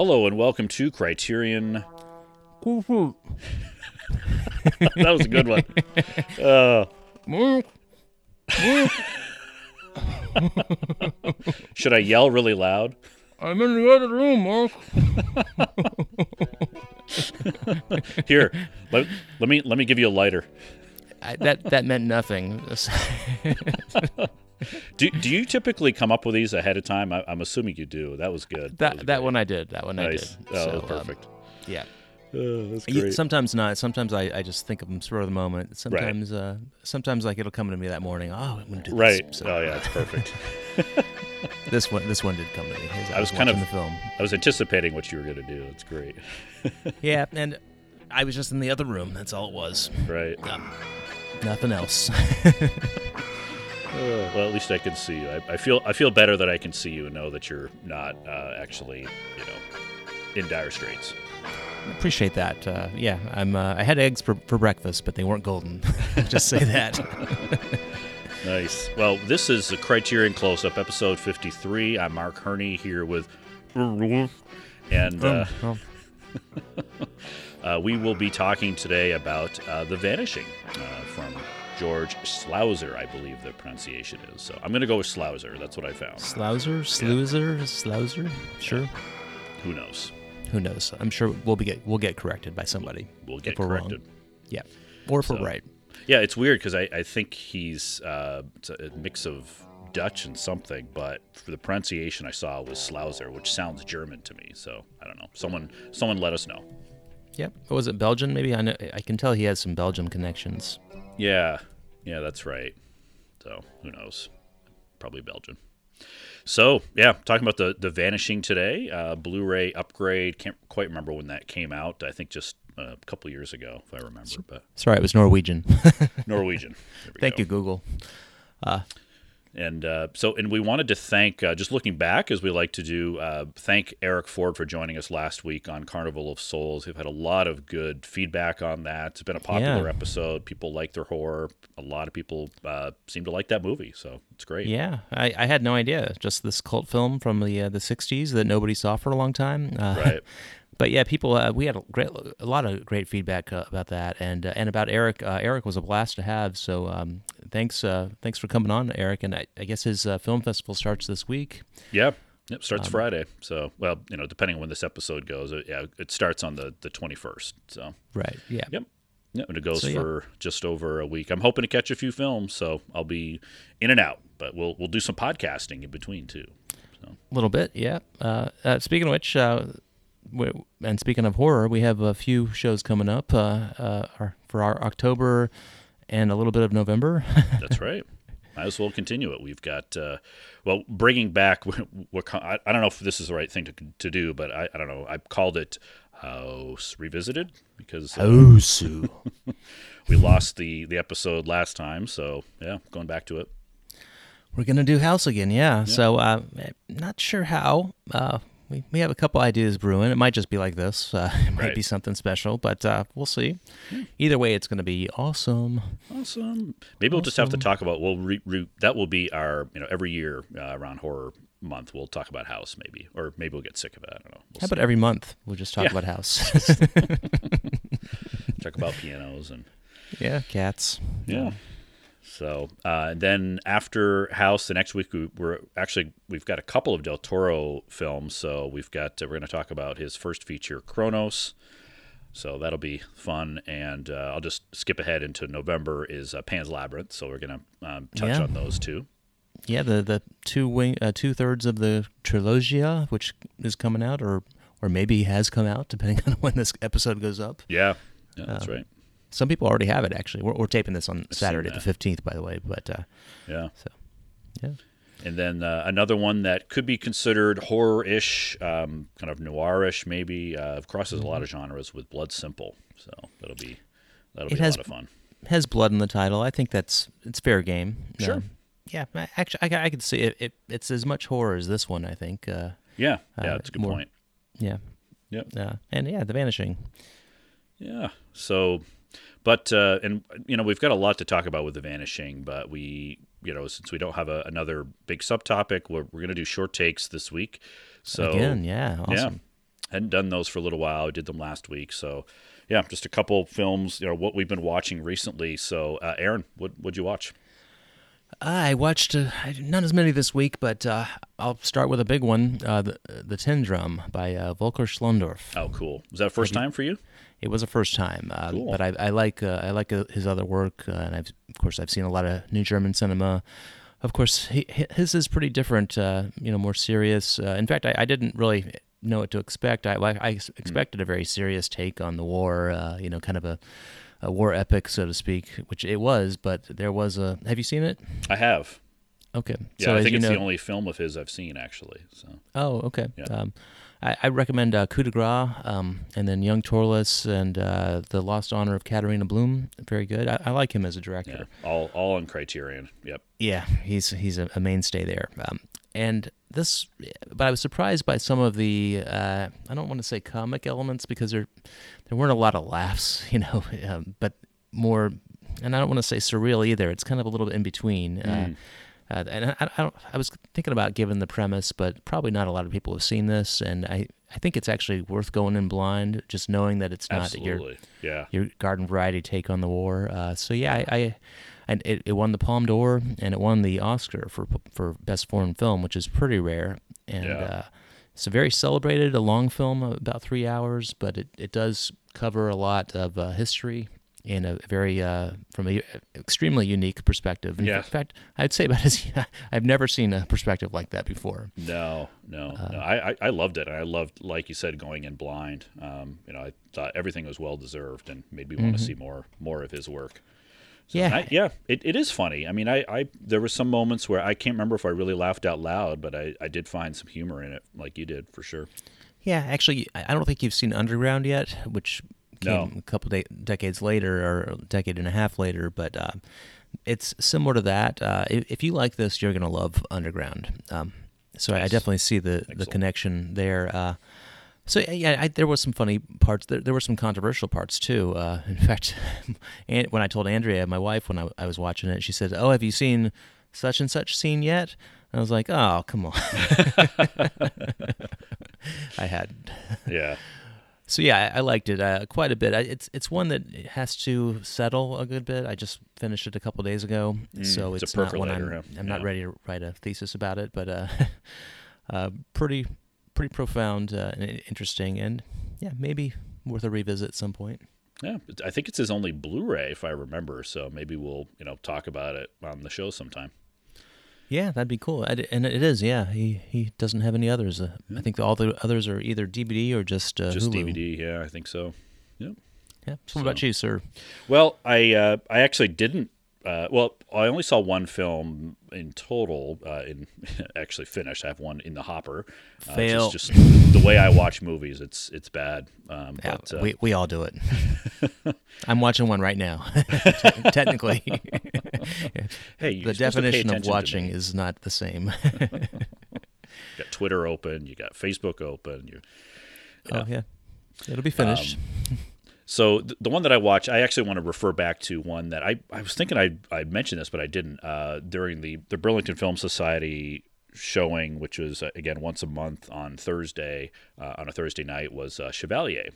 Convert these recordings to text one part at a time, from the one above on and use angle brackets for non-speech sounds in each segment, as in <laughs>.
Hello and welcome to Criterion. <laughs> that was a good one. <laughs> Uh, <laughs> should I yell really loud? I'm in the other room, Mark. Here, let, let me let me give you a lighter. I, that that meant nothing. Do, do you typically come up with these ahead of time? I, I'm assuming you do. That was good. that was that one I did. That one I did. Oh, So, that was um, perfect. yeah. Oh, that's You- great. Sometimes not. Sometimes I, I just think of them spur of the moment. Sometimes uh, sometimes like it'll come to me that morning. Oh, I'm gonna do this. right. So Oh yeah, it's perfect. <laughs> this one this one did come to me. as I was kind watching of- the film. I was anticipating what you were going to do. It's great. <laughs> Yeah, and I was just in the other room. That's all it was. Right. Nothing else. <laughs> Uh, well, at least I can see you. I, I feel I feel better that I can see you and know that you're not uh, actually, you know, in dire straits. Appreciate that. Uh, yeah, I'm. Uh, I had eggs for, for breakfast, but they weren't golden. <laughs> just say that. <laughs> Nice. Well, this is a Criterion Close Up, episode 53. I'm Mark Herney here with. <laughs> And uh, Oh, uh, we will be talking today about uh, The Vanishing uh, from George Slauser, I believe the pronunciation is. So I'm going to go with Slauser. That's what I found. Slouser, Sloozer, Slouser. Sure. Who knows? Who knows? I'm sure we'll be get we'll get corrected by somebody. We'll get we're wrong. corrected. Yeah, or if So- we're right. Yeah, it's weird because I, I think he's uh, it's a mix of Dutch and something, but for the pronunciation I saw was Slauser, which sounds German to me. So I don't know. Someone someone let us know. Yep. Was it Belgian? Maybe I know, I can tell he has some Belgium connections. Yeah, yeah, that's right. So who knows? Probably Belgian. So yeah, talking about the the Vanishing today, uh, Blu-ray upgrade. Can't quite remember when that came out. I think just uh, a couple years ago, if I remember. But Sorry, it was Norwegian. <laughs> Norwegian. Thank go. you, Google. And uh, so, and we wanted to thank, uh, just looking back, as we like to do, uh, thank Eric Ford for joining us last week on Carnival of Souls. We've had a lot of good feedback on that. It's been a popular Yeah. episode. People like their horror. A lot of people uh, seem to like that movie, so it's great. Yeah, I, I had no idea. Just this cult film from the uh, the '60s that nobody saw for a long time. Uh, Right. <laughs> But yeah, people, uh, we had a great, a lot of great feedback uh, about that, and uh, and about Eric. Uh, Eric was a blast to have. So um, thanks, uh, thanks for coming on, Eric. And I, I guess his uh, film festival starts this week. Yeah. Yep, starts Um, Friday. So, well, you know, depending on when this episode goes, it, yeah, it starts on the the twenty first. So, Right. Yeah. Yep. Yep, and it goes So, yeah. for just over a week. I'm hoping to catch a few films, so I'll be in and out. But we'll we'll do some podcasting in between too. A little bit. Yeah. Uh, uh, speaking of which, uh, and speaking of horror, we have a few shows coming up uh, uh, for our October and a little bit of November. <laughs> That's right. Might as well continue it. We've got, uh, well, bringing back. <laughs> What, I, I don't know if this is the right thing to, to do, but I, I don't know. I called it House Revisited because uh, <laughs> oh, Sue. we lost the the episode last time. So yeah, going back to it. We're gonna do House again, yeah. So uh, not sure how. We we have a couple ideas brewing. It might just be like this. Uh, <laughs> it might Right. be something special, but uh, we'll see. Either way, it's gonna be awesome. Awesome. Maybe we'll just have to talk about. We'll re, re, that will be our you know every year uh, around horror month. We'll talk about House maybe, or maybe we'll get sick of it. I don't know. We'll How about every month we'll just talk Yeah. about House? <laughs> <laughs> talk about pianos and yeah, cats. Yeah. So uh, then after House, the next week we, we're actually we've got a couple of Del Toro films. So we've got uh, we're going to talk about his first feature, Cronos. So that'll be fun, and uh, I'll just skip ahead into November is uh, Pan's Labyrinth. So we're going to um, touch Yeah. on those two. Yeah, the the two wing uh, two thirds of the trilogia, which is coming out, or or maybe has come out, depending <laughs> on when this episode goes up. Yeah, yeah, that's Um, right. Some people already have it. Actually, we're, we're taping this on Saturday the fifteenth, by the way. But uh, Yeah. So yeah, And then uh, another one that could be considered horror-ish, um, kind of noirish, maybe uh, crosses a lot of genres with Blood Simple. So that'll be that'll Mm-hmm. It be has- a lot of fun. has blood in the title. I think that's it's fair game. Sure. Um, yeah, actually, I, I could see it, it. It's as much horror as this one. I think. Uh, Yeah, yeah, Uh, that's a good more- point. yeah. Yep. Uh, and yeah, The Vanishing. Yeah. So, but uh, and you know we've got a lot to talk about with the vanishing, but we you know since we don't have a, another big subtopic, we're we're gonna do short takes this week. So Again, yeah, awesome. hadn't done those for a little while. I did them last week, so yeah, just a couple films. You know what we've been watching recently. So, uh, Aaron, what would you watch? I watched uh, not as many this week, but uh, I'll start with a big one, uh, the the Tin Drum by uh, Volker Schlöndorff. Oh, cool! Was that first time for you? It was a first time, uh, Cool. but I, I like uh, I like uh, his other work, uh, and I've of course I've seen a lot of new German cinema. Of course, he, his is pretty different, uh, you know, more serious. Uh, in fact, I, I didn't really know what to expect. I I Hmm. ex- expected a very serious take on the war, uh, you know, kind of a, a war epic, so to speak, which it was. But there was a. Have you seen it? I have. Okay, Yeah, so I think it's know, the only film of his I've seen actually. So Oh, okay. Yeah. Um, I, I recommend uh, Coup de Grace, um, and then Young Torless and uh, The Lost Honor of Katharina Blum. Very good. I, I like him as a yeah, director. all all on Criterion. Yep. Yeah, he's he's a, a mainstay there. Um, and this, but I was surprised by some of the uh, I don't want to say comic elements because there there weren't a lot of laughs, <laughs> you know, um, but more, and I don't want to say surreal either. It's kind of a little bit in between. Uh, uh, and I, I, don't, I was thinking about giving the premise, but probably not a lot of people have seen this, and I, I think it's actually worth going in blind, just knowing that it's not your Yeah. your garden variety take on the war. Uh, so yeah, I, I and it, it won the Palme d'Or and it won the Oscar for for best foreign film, which is pretty rare. And Yeah. uh, it's a very celebrated, a long film, about three hours, but it, it does cover a lot of uh, history in a very uh, from a extremely unique perspective. In Yeah. fact, I'd say about <laughs> as I've never seen a perspective like that before. No, no, Uh, no. I, I, loved it. I loved, like you said, going in blind. Um, you know, I thought everything was well deserved and made me want to see more more of his work. So, Mm-hmm. Yeah. I, yeah, it, it is funny. I mean, I, I there were some moments where I can't remember if I really laughed out loud, but I, I did find some humor in it, like you did for sure. Yeah, actually, I don't think you've seen Underground yet, which came No. a couple de- decades later or a decade and a half later. But uh, it's similar to that. Uh, if, if you like this, you're going to love Underground. Um, so I, I definitely see the, the connection there. Uh, so yeah, I, there was some funny parts. There, there were some controversial parts too. Uh, in <laughs> fact, and when I told Andrea, my wife, when I, I was watching it, she said, "Oh, have you seen such and such scene yet?" I was like, "Oh, come on." <laughs> I had. Yeah, So yeah, I, I liked it uh, quite a bit. I, it's it's one that has to settle a good bit. I just finished it a couple days ago, so Mm, it's a it's, not one I'm? I'm not Yeah. ready to write a thesis about it, but uh, <laughs> uh, pretty pretty profound uh, and interesting, and yeah, maybe worth a revisit at some point. yeah. I think it's his only Blu-ray, if I remember. So maybe we'll you know talk about it on the show sometime. Yeah, that'd be cool. I d and it is. Yeah, he he doesn't have any others. Uh, I think all the others are either DVD or just uh, Just Hulu. DVD. Yeah, I think so. Yep. Yeah. So, what about you, sir? Well, I uh, I actually didn't. Uh, well, I only saw one film in total. Uh, in <laughs> actually finished. I have one in the hopper. Uh, Fail. Just, just the way I watch movies, it's it's bad. Um, Yeah, but, uh, we we all do it. <laughs> I'm watching one right now. <laughs> Technically, hey, the supposed to pay definition of watching is not the same. You got Twitter open. You got Facebook open. You Oh yeah, it'll be finished. So th- the one that I watch, I actually want to refer back to one that I, I was thinking I I mentioned this, but I didn't uh, during the the Burlington Film Society showing, which was uh, again once a month on Thursday uh, on a Thursday night, was uh, Chevalier.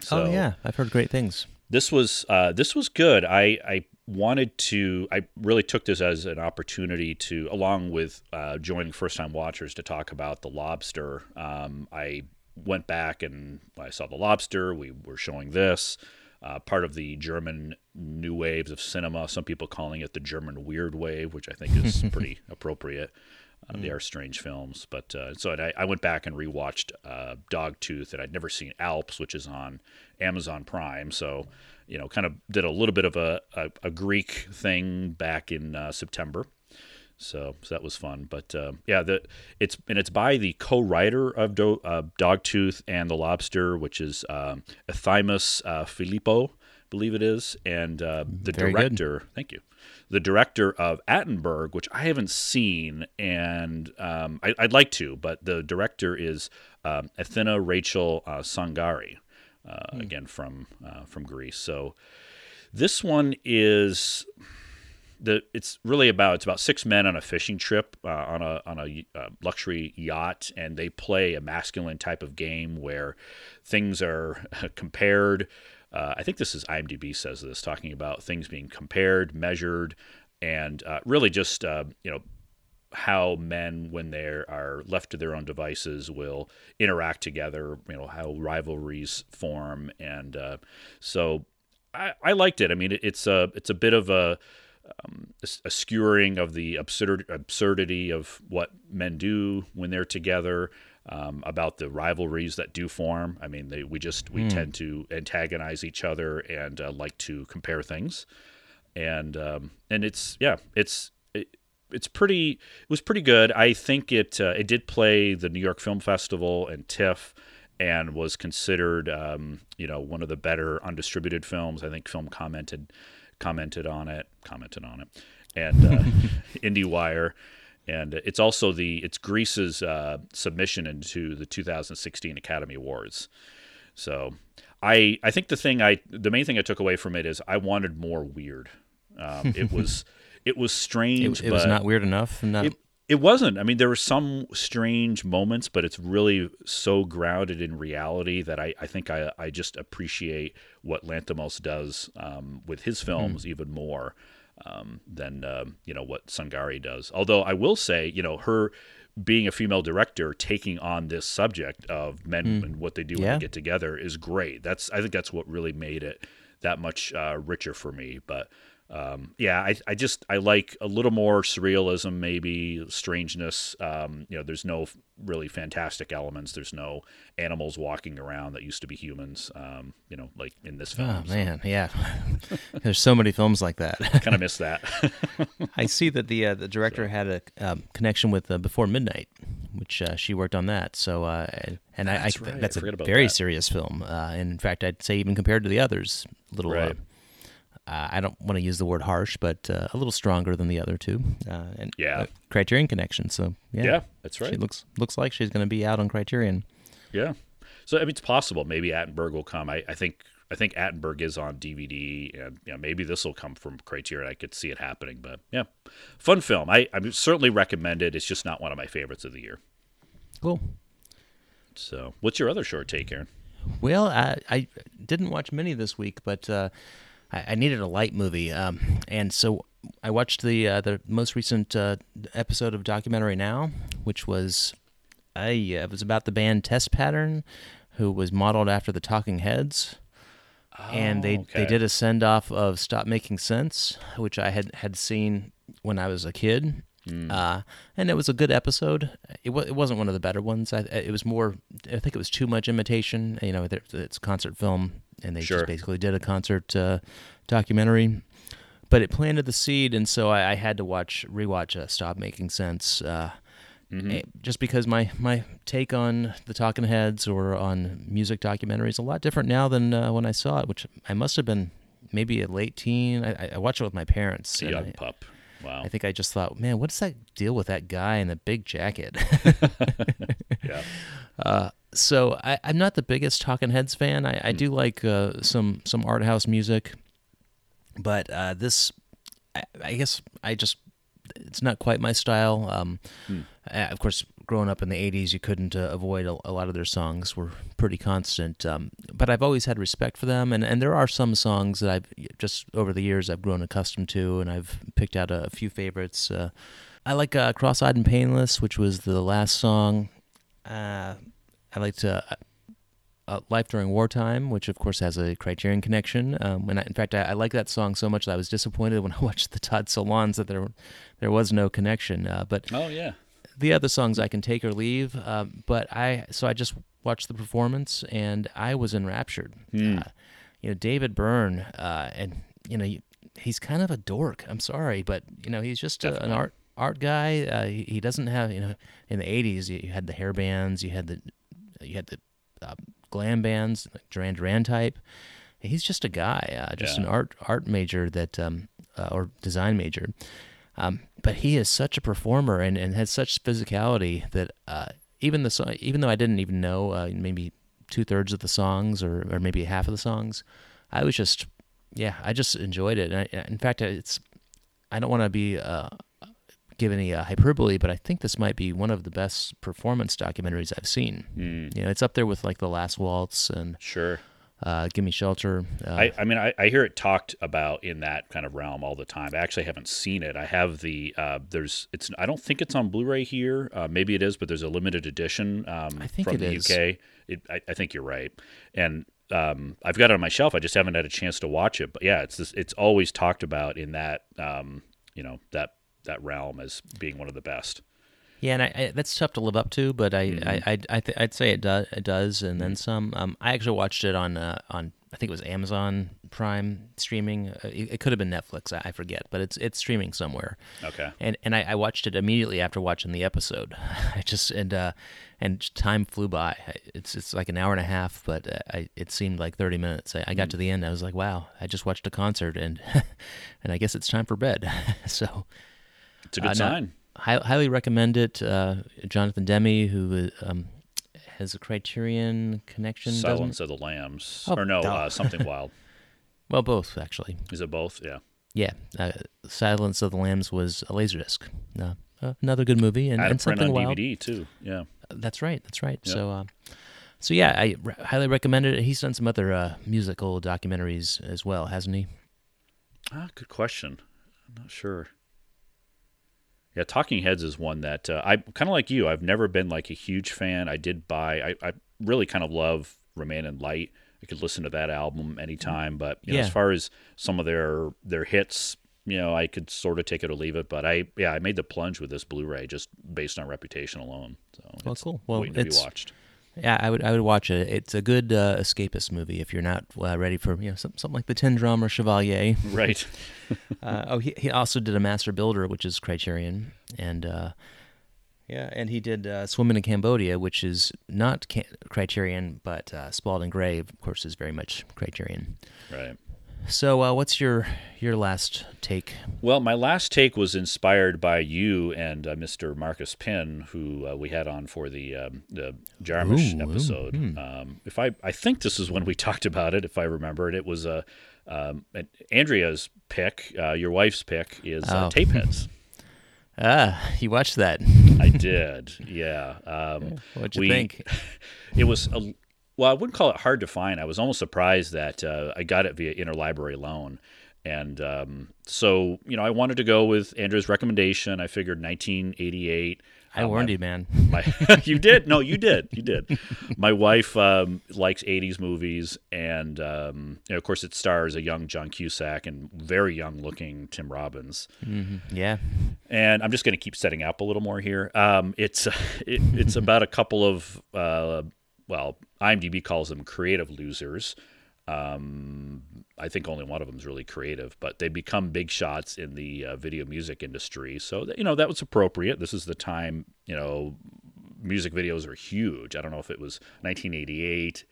So oh yeah, I've heard great things. this was uh, this was good. I I wanted to. I really took this as an opportunity to, along with uh, joining first time watchers, to talk about the Lobster. Um, I went back and I saw the Lobster. We were showing this. Uh, part of the German new waves of cinema. Some people calling it the German weird wave, which I think is <laughs> pretty appropriate. Uh, They are strange films, but uh, so I, I went back and rewatched uh, Dogtooth, and I'd never seen Alps, which is on Amazon Prime. So, you know, kind of did a little bit of a, a, a Greek thing back in uh, September. So, so that was fun. But uh, yeah, the it's and it's by the co-writer of Do, uh, Dogtooth and The Lobster, which is um, Efthymis uh, Filippou, I believe it is, and uh, the Very good. director. Thank you. The director of Attenberg, which I haven't seen, and um, I, I'd like to, but the director is um, Athina Rachel uh, Tsangari, uh, again from uh, from Greece. So this one is the it's really about it's about six men on a fishing trip uh, on a on a uh, luxury yacht, and they play a masculine type of game where things are <laughs> compared. Uh, I think this is IMDb says this, talking about things being compared, measured, and uh, really just uh, you know how men, when they are left to their own devices, will interact together. You know how rivalries form, and uh, so I, I, liked it. I mean, it, it's a it's a bit of a, um, a skewering of the absurd absurdity of what men do when they're together. Um, about the rivalries that do form. I mean, they, we just we mm. tend to antagonize each other and uh, like to compare things, and um, and it's yeah, it's it's pretty it was pretty good. I think it uh, it did play the New York Film Festival and TIFF and was considered um, you know one of the better undistributed films. I think Film commented commented on it commented on it and uh, <laughs> IndieWire and it's also the it's Greece's uh, submission into the 2016 Academy Awards. So I I think the thing I the main thing I took away from it is I wanted more weird. Um, it <laughs> was it was strange. It, it was not weird enough. Not... It, it wasn't. I mean, there were some strange moments, but it's really so grounded in reality that I, I think I, I just appreciate what Lanthimos does um, with his hmm. films mm. even more um, than uh, you know what Tsangari does. Although I will say, you know, her being a female director taking on this subject of men mm. and what they do yeah. when they get together is great. That's I think that's what really made it that much uh, richer for me. But um, yeah, I, I just I like a little more surrealism, maybe strangeness. Um, you know, there's no really fantastic elements. There's no animals walking around that used to be humans. Um, you know, like in this film. Oh man, yeah. <laughs> there's so many films like that. I kind of miss that. <laughs> I see that the uh, the director so. had a um, connection with uh, Before Midnight, which uh, she worked on that. So uh, and that's I, I right. that's I a very that. serious film. Uh, and in fact, I'd say even compared to the others, little. Uh, right uh, I don't want to use the word harsh, but uh, a little stronger than the other two. Uh, and yeah, Criterion Connection. So yeah, yeah, that's right. She looks looks like she's going to be out on Criterion. Yeah, so I mean, it's possible. Maybe Attenberg will come. I, I think I think Attenberg is on DVD, and yeah, maybe this will come from Criterion. I could see it happening, but yeah, fun film. I I certainly recommend it. It's just not one of my favorites of the year. Cool. So, what's your other short take, Aaron? Well, I, I didn't watch many this week, but uh, I, I needed a light movie, um, and so I watched the uh, the most recent uh, episode of Documentary Now, which was I uh, it was about the band Test Pattern, who was modeled after the Talking Heads. Oh, and they, okay. they did a send off of Stop Making Sense, which I had, had seen when I was a kid. Mm. Uh, and it was a good episode. It, w- it wasn't one of the better ones. I, it was more, I think it was too much imitation. You know, it's a concert film and they sure. just basically did a concert uh, documentary. But it planted the seed, and so I, I had to watch rewatch uh, Stop Making Sense. Uh, mm-hmm. Eh, just because my, my take on the Talking Heads or on music documentaries is a lot different now than uh, when I saw it, which I must have been maybe a late teen. I, I watched it with my parents. A young I, pup. Wow. I think I just thought, man, what's that deal with that guy in the big jacket? <laughs> yeah. <laughs> Uh, so I, am not the biggest Talking Heads fan. I, I hmm. do like uh, some some art house music, but uh, this, I, I, guess, I just it's not quite my style. Um, hmm. I, of course, growing up in the '80s, you couldn't uh, avoid a, a, lot of their songs were pretty constant. Um, but I've always had respect for them, and, and there are some songs that I've just over the years I've grown accustomed to, and I've picked out a, a few favorites. Uh, I like uh, "Cross-Eyed and Painless," which was the last song. I liked uh, uh, Life During Wartime, which of course has a Criterion connection. Um, and I, in fact, I, I like that song so much that I was disappointed when <laughs> I watched the Todd Solondz that there there was no connection. Uh, but oh yeah, the other songs I can take or leave. Uh, but I so I just watched the performance and I was enraptured. Mm. you know, David Byrne, uh, and you know, he's kind of a dork. I'm sorry, but you know, he's just a, an art art guy. Uh, he, he, doesn't have you know in the '80s you, had the hair bands, you had the you had the uh, glam bands, like Duran Duran type. He's just a guy, uh, just yeah. an art art major that um, uh, or design major. Um, but he is such a performer and, and has such physicality that uh, even the song, even though I didn't even know uh, maybe two thirds of the songs or, or maybe half of the songs, I was just yeah, I just enjoyed it. And I, in fact, it's I don't want to be uh, give any uh, hyperbole, but I think this might be one of the best performance documentaries I've seen. Mm, You know, it's up there with like The Last Waltz and sure. uh, Gimme Shelter. Uh, I, I mean, I, I hear it talked about in that kind of realm all the time. I actually haven't seen it. I have the uh, there's it's I don't think it's on Blu-ray here. Uh, maybe it is, but there's a limited edition um, I think from it the is. UK. It, I, I think you're right, and um, I've got it on my shelf. I just haven't had a chance to watch it. But yeah, it's this, it's always talked about in that um, you know that that realm as being one of the best. Yeah, and I, I, that's tough to live up to, but I, Mm-hmm. I, I, I th- I'd say it does, it does, and then some. Um, I actually watched it on, uh, on I think it was Amazon Prime streaming. Uh, it, it could have been Netflix, I, I forget, but it's it's streaming somewhere. Okay. And and I, I watched it immediately after watching the episode. <laughs> I just and uh, and time flew by. It's it's like an hour and a half, but uh, I, it seemed like thirty minutes. I, I got to the end, I was like, wow, I just watched a concert, and <laughs> and I guess it's time for bed. <laughs> so. It's a good Uh, sign. Hi- highly recommend it. Uh, Jonathan Demme, who um, has a Criterion connection? Silence of the Lambs, Oh, or no, uh, something <laughs> wild. Well, both actually. Is it both? Yeah. Yeah, uh, Silence of the Lambs was a laserdisc. Uh, uh, another good movie, and, and something on wild. DVD too. Yeah. That's right. That's right. Yep. So, uh, so yeah, I highly recommend it. He's done some other uh, musical documentaries as well, hasn't he? Ah, good question. I'm not sure. Yeah, Talking Heads is one that uh, I kind of like you. I've never been like a huge fan. I did buy. I, I really kind of love Remain in Light. I could listen to that album anytime. But you know, as far as some of their their hits, you know, I could sort of take it or leave it. But I yeah, I made the plunge with this Blu-ray just based on reputation alone. So Well, it's cool. Well, waiting to be it's- watched. Yeah, I would I would watch it. It's a good uh, escapist movie if you're not uh, ready for you know some, something like the Tin Drum or Chevalier. Right. <laughs> Uh, oh, he he also did a Master Builder, which is Criterion, and uh, yeah, and he did uh, Swimming in Cambodia, which is not ca- Criterion, but uh, Spalding Gray, of course, is very much Criterion. Right. So, uh, what's your your last take? Well, my last take was inspired by you and uh, Mr. Marcus Penn, who uh, we had on for the um, the Jarmusch Ooh, ooh, episode. hmm. Um, if I I think this is when we <laughs> talked about it, if I remember it, it was a um, and Andrea's pick. Uh, your wife's pick is uh, Oh. Tapeheads. <laughs> Ah, you watched that? I did, yeah. Um, <laughs> What'd you we- think? it was a well, I wouldn't call it hard to find. I was almost surprised that uh, I got it via interlibrary loan, and um, so you know I wanted to go with Andrew's recommendation. I figured 1988. I Uh, warned my- you, man. <laughs> My, <laughs> you did? No, you did. You did. My wife um, likes 80s movies, and um, you know, of course, it stars a young John Cusack and very young looking Tim Robbins. hmm Yeah, And I'm just going to keep setting up a little more here. Um, it's <laughs> it, it's about a couple of uh, well, IMDb calls them creative losers. Um, I think only one of them is really creative, but they become big shots in the uh, video music industry. So you know that was appropriate. This is the time you know music videos are huge. I don't know if it was 1988.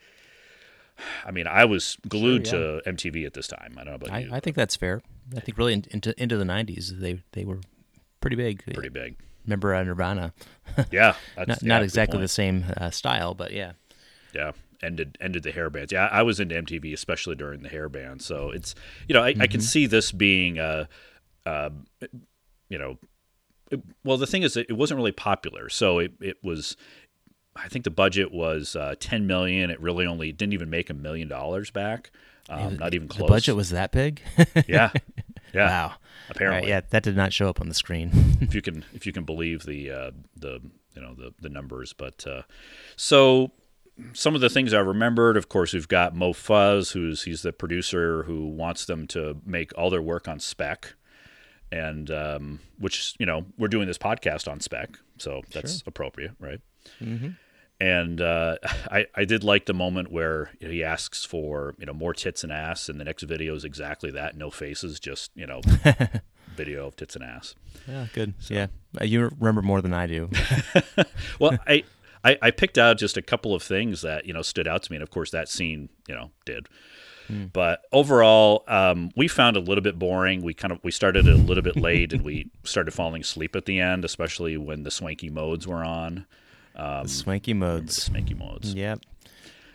I mean, I was glued Sure, to MTV at this time. I don't know about I, you. I think that's fair. I think really into into the '90s, they they were pretty big. pretty big. Remember uh, Nirvana? <laughs> Yeah, that's, Not, yeah, not exactly the same uh, style, but yeah. Yeah ended ended the hair bands. Yeah i was into mtv especially during the hair band. So it's you know i, I can see this being uh, uh you know it- well the thing is it, it wasn't really popular. So it, it was i think the budget was uh, 10 million. It really only didn't even make a million dollars back. Um, not even The close. budget was that big? <laughs> yeah. <laughs> Yeah wow. apparently right, yeah, that did not show up on the screen. if you <laughs> can if you can believe the uh, the you know the the numbers. But uh, so some of the things I remembered, of course, we've got Mo Fuzz, who's he's the producer who wants them to make all their work on spec, and um, which you know we're doing this podcast on spec, so that's appropriate, right? mm-hmm. And uh, I, I did like the moment where he asks for you know more tits and ass, and the next video is exactly that, no faces, just you know <laughs> video of tits and ass. Yeah, good. Yeah, Uh, you remember more than I do. <laughs> well, I, I I picked out just a couple of things that you know stood out to me, and of course that scene you know did. But overall, um, we found a little bit boring. We kind of we started it a little bit late, and we <laughs> started falling asleep at the end, especially when the swanky modes were on. Um, swanky modes. swanky modes. Yep.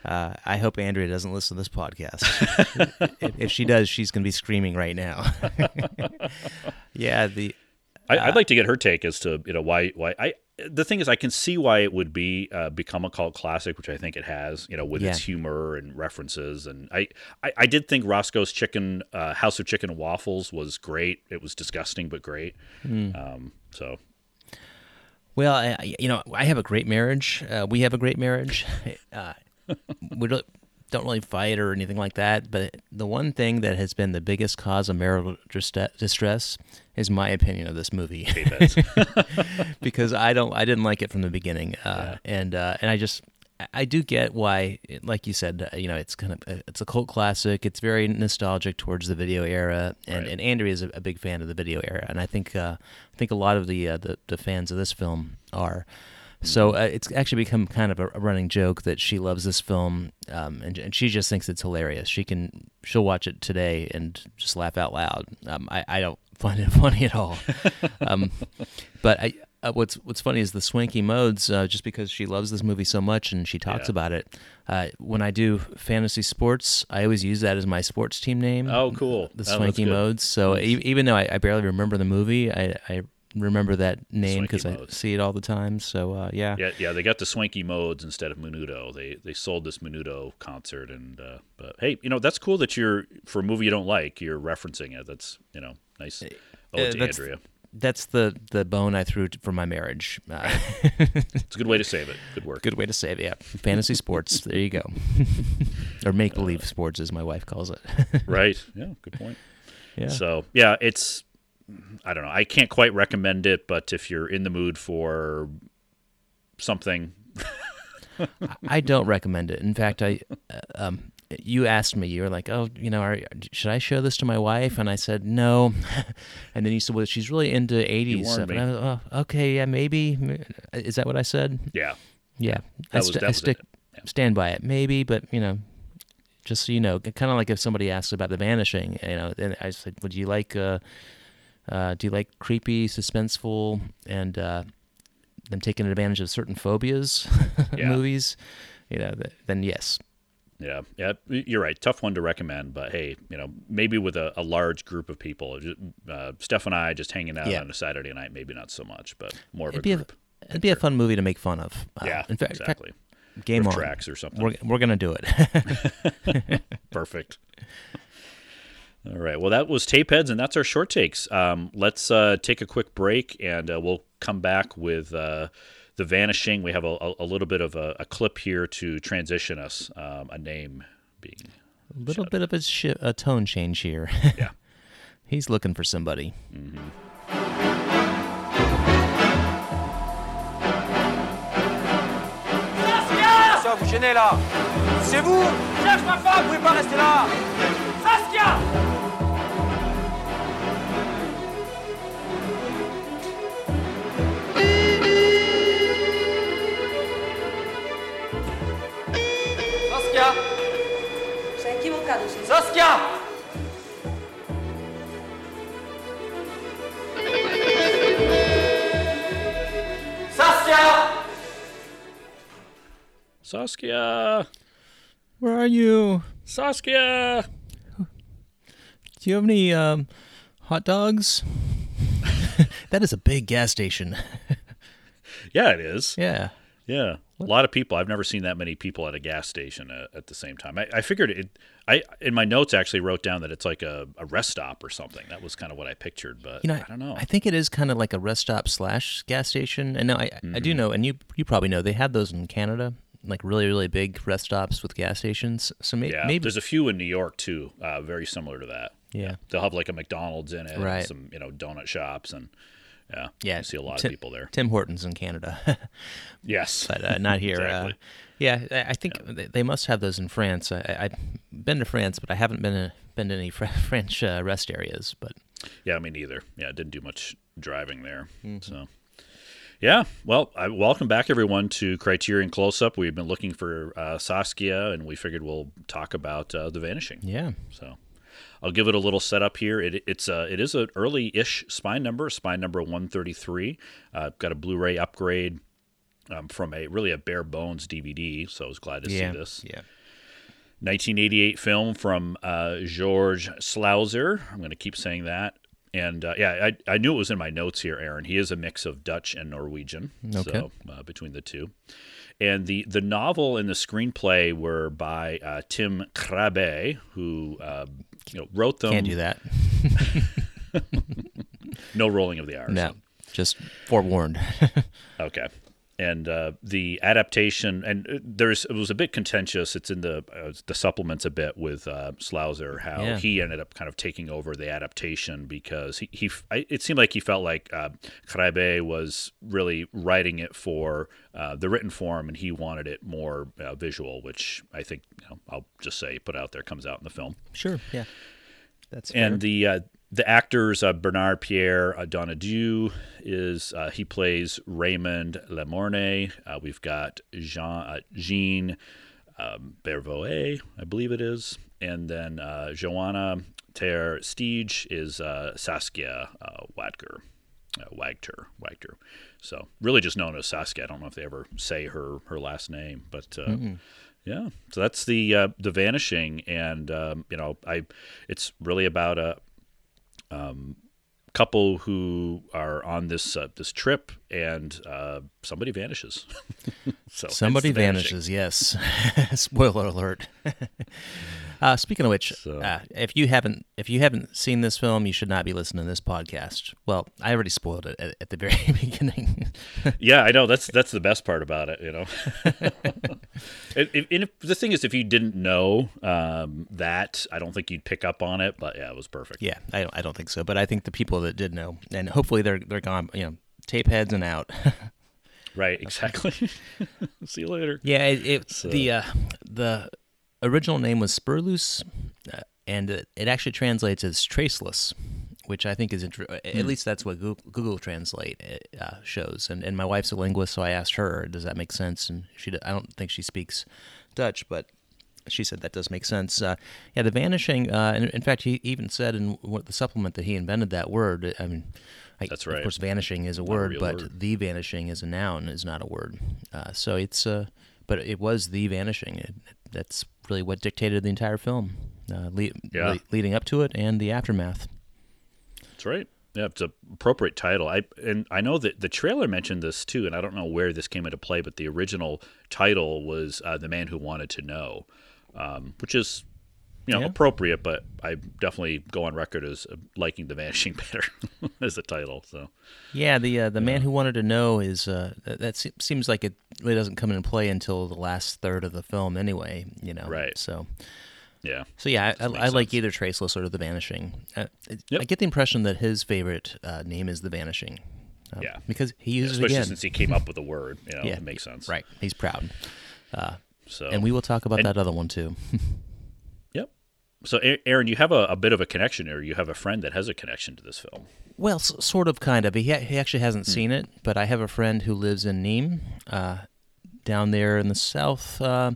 Uh, I hope Andrea doesn't listen to this podcast. <laughs> if, if she does, she's going to be screaming right now. <laughs> yeah, the I, would like to get her take as to you know why why I the thing is I can see why it would be uh, become a cult classic, which I think it has. You know, with Yeah. its humor and references, and I I, I did think Roscoe's Chicken uh, House of Chicken and Waffles was great. It was disgusting but great. Um, so Well, I, I- you know, I have a great marriage. Uh, we have a great marriage. <laughs> Uh, we don't, don't really fight or anything like that. But the one thing that has been the biggest cause of marital distress is my opinion of this movie, <laughs> because I don't, I didn't like it from the beginning, uh, and uh, and I just. I do get why, like you said, uh, you know, it's kind of it's a cult classic. It's very nostalgic towards the video era, and, Right. and Andrea is a, a big fan of the video era, and I think uh, I think a lot of the, uh, the the fans of this film are. So uh, it's actually become kind of a, a running joke that she loves this film, um, and, and she just thinks it's hilarious. She can she'll watch it today and just laugh out loud. Um, I I don't find it <laughs> funny at all. um, but I. Uh, what's What's funny is the swanky modes. Uh, just because she loves this movie so much and she talks Yeah. about it, uh, when I do fantasy sports, I always use that as my sports team name. Oh, cool. The Oh, swanky modes. So e- even though I, I barely remember the movie, I, I remember that name because I see it all the time. So uh, yeah. yeah, yeah, they got the swanky modes instead of Menudo. They they sold this Menudo concert, and uh, but hey, you know that's cool that you're for a movie you don't like, you're referencing it. That's you know nice. Oh, Uh, to that's- Andrea. That's the the bone I threw for my marriage. Uh, It's a good way to save it. Good work. good way to save it. Yeah, fantasy sports. <laughs> There you go. <laughs> or make believe sports, as my wife calls it. <laughs> Right. Yeah. Good point. yeah. So yeah, it's I don't know. I can't quite recommend it, but if you're in the mood for something, I don't recommend it. In fact, I, uh, um, you asked me, you were like, oh, you know, are, should I show this to my wife? And I said no. <laughs> and then you said, well, she's really into '80s stuff. And I was, oh, okay, yeah, maybe. Is that what I said? yeah, Yeah, I, That was- st- that I stick. Yeah. stand by it. Maybe, but you know, just so you know, kind of like if somebody asks about The Vanishing, you know, and I said, would you like, uh, uh, do you like creepy, suspenseful, and uh, them taking advantage of certain phobias <laughs> Yeah. movies? You know, th- then yes. Yeah, yeah. You're right. Tough one to recommend, but hey, you know, maybe with a, a large group of people, uh, Steph and I just hanging out Yeah. on a Saturday night, maybe not so much, but more of It'd a be a, group. it'd be a fun movie to make fun of. Uh, yeah, in fact, in fact, exactly. game Riff on. tracks or something. We're we're gonna do it. <laughs> <laughs> Perfect. All right. Well, that was tape heads, and that's our short takes. Um, let's uh, take a quick break, and uh, we'll come back with uh, the vanishing. We have a, a, a little bit of a, a clip here to transition us. Um, a name being a little bit of a, shi a tone change here. <laughs> yeah. He's looking for somebody. Ça, vous gênez là C'est vous Cherche ma femme, vous pouvez pas rester là Saskia Saskia Saskia Saskia Saskia. Where are you? Saskia. Do you have any um, hot dogs? <laughs> that is a big gas station. Yeah, it is. yeah. Yeah, a lot of people. I've never seen that many people at a gas station at, at the same time. I, I figured it. I in my notes actually wrote down that it's like a, a rest stop or something. That was kind of what I pictured, but You know, I don't know. I think it is kind of like a rest stop slash gas station. And no, I, I Mm-hmm. do know, and you you probably know they have those in Canada, like really really big rest stops with gas stations. So may, yeah, maybe there's a few in New York too, uh, very similar to that. yeah They'll have like a McDonald's in it, and Right. some you know donut shops, and yeah, yeah you see a lot Tim- of people there. Tim Hortons in Canada, <laughs> Yes, but uh, not here. Exactly. uh, yeah, I I think they- they must have those in France. I, I- I've been to France, but I haven't been to, been to any <laughs> French uh, rest areas. But yeah, me neither. Yeah, I didn't do much driving there, Mm-hmm. so. Yeah, well, I, welcome back everyone to Criterion Close Up. We've been looking for uh, Saskia, and we figured we'll talk about uh, the Vanishing. yeah, So I'll give it a little setup here. It, it's a, it is an early-ish spine number, spine number 133. Uh, got a Blu-ray upgrade. um, from a really a bare bones DVD. So I was glad to yeah, see this. yeah. 1988 film from uh, George Slauser. I'm going to keep saying that. And uh, yeah, I, I knew it was in my notes here, Aaron. He is a mix of Dutch and Norwegian, Okay. so uh, between the two. And the, the novel and the screenplay were by uh, Tim Krabbe, who uh, you know wrote them. Can't do that. <laughs> No rolling of the R's. No, just forewarned. Okay. And uh, the adaptation, and uh, there's it was a bit contentious. It's in the uh, the supplements a bit with uh, Slauser, how Yeah. he ended up kind of taking over the adaptation because he, he I, it seemed like he felt like uh, was really writing it for uh, the written form, and he wanted it more uh, visual, which I think you know, I'll just say put out there comes out in the film. sure. Yeah. That's And the uh, the actors uh, Bernard Pierre uh, Donnadieu is uh, he plays Raymond Lemorne. Uh, we've got Jean uh, Jean um, Bervoet, I believe it is, and then uh, Johanna Ter Steege is uh, Saskia uh, Wadger. Uh, Wagter, Wagter. So really just known as Saskia. I don't know if they ever say her her last name, but uh, yeah. So that's the uh, the vanishing, and um, you know, I it's really about a um, couple who are on this uh, this trip, and uh, somebody vanishes. <laughs> so Somebody vanishes. Yes. <laughs> Spoiler alert. <laughs> uh, speaking of which, So- uh, if you haven't if you haven't seen this film, you should not be listening to this podcast. Well, I already spoiled it at, at the very <laughs> beginning. Yeah, I know. That's that's the best part about it. You know, <laughs> and, and if, the thing is, if you didn't know um, that, I don't think you'd pick up on it. But yeah, it was perfect. yeah, I don't, I don't think so, but I think the people that did know, and hopefully they're they're gone. You know, tape heads and out. <laughs> Right. Exactly. See you later. Yeah, it, it So- the uh, the original name was Spoorloos, uh, and it, it actually translates as traceless, which I think is inter- at least that's what Google, Google Translate uh, shows. And and my wife's a linguist, so I asked her, "Does that make sense?" And she, I don't think she speaks Dutch, but she said that does make sense. Uh, yeah, the vanishing. Uh, and in fact, he even said in what, the supplement that he invented that word. I mean, I, That's Of course, vanishing is a a word, real but word. the vanishing is a noun, is not a word. Uh, so it's uh, but it was the vanishing. It, that's really what dictated the entire film, uh, le- Yeah. le- leading up to it and the aftermath. That's right. Yeah, it's a appropriate title. I and I know that the trailer mentioned this too, and I don't know where this came into play, but the original title was uh, "The Man Who Wanted to Know," um, which is you know Yeah. appropriate, but I definitely go on record as uh, liking "The Vanishing" <laughs> better <laughs> as a title. So Yeah, the uh, the man who wanted to know is uh, that, seems like it really doesn't come into play until the last third of the film, anyway. You know, Right. So yeah, So yeah, I, I, I like either Traceless or The Vanishing. Uh, it- Yep. I get the impression that his favorite uh, name is The Vanishing. Uh, Yeah. because he uses it especially again. since he came up with the word. You know, <laughs> yeah, it makes sense. Right, he's proud, So and we will talk about And- that other one too. So Aaron, you have a, a bit of a connection, or you have a friend that has a connection to this film. well, s- sort of, kind of. He ha- he actually hasn't Hmm. seen it, but I have a friend who lives in Nîmes, uh, down there in the south, uh,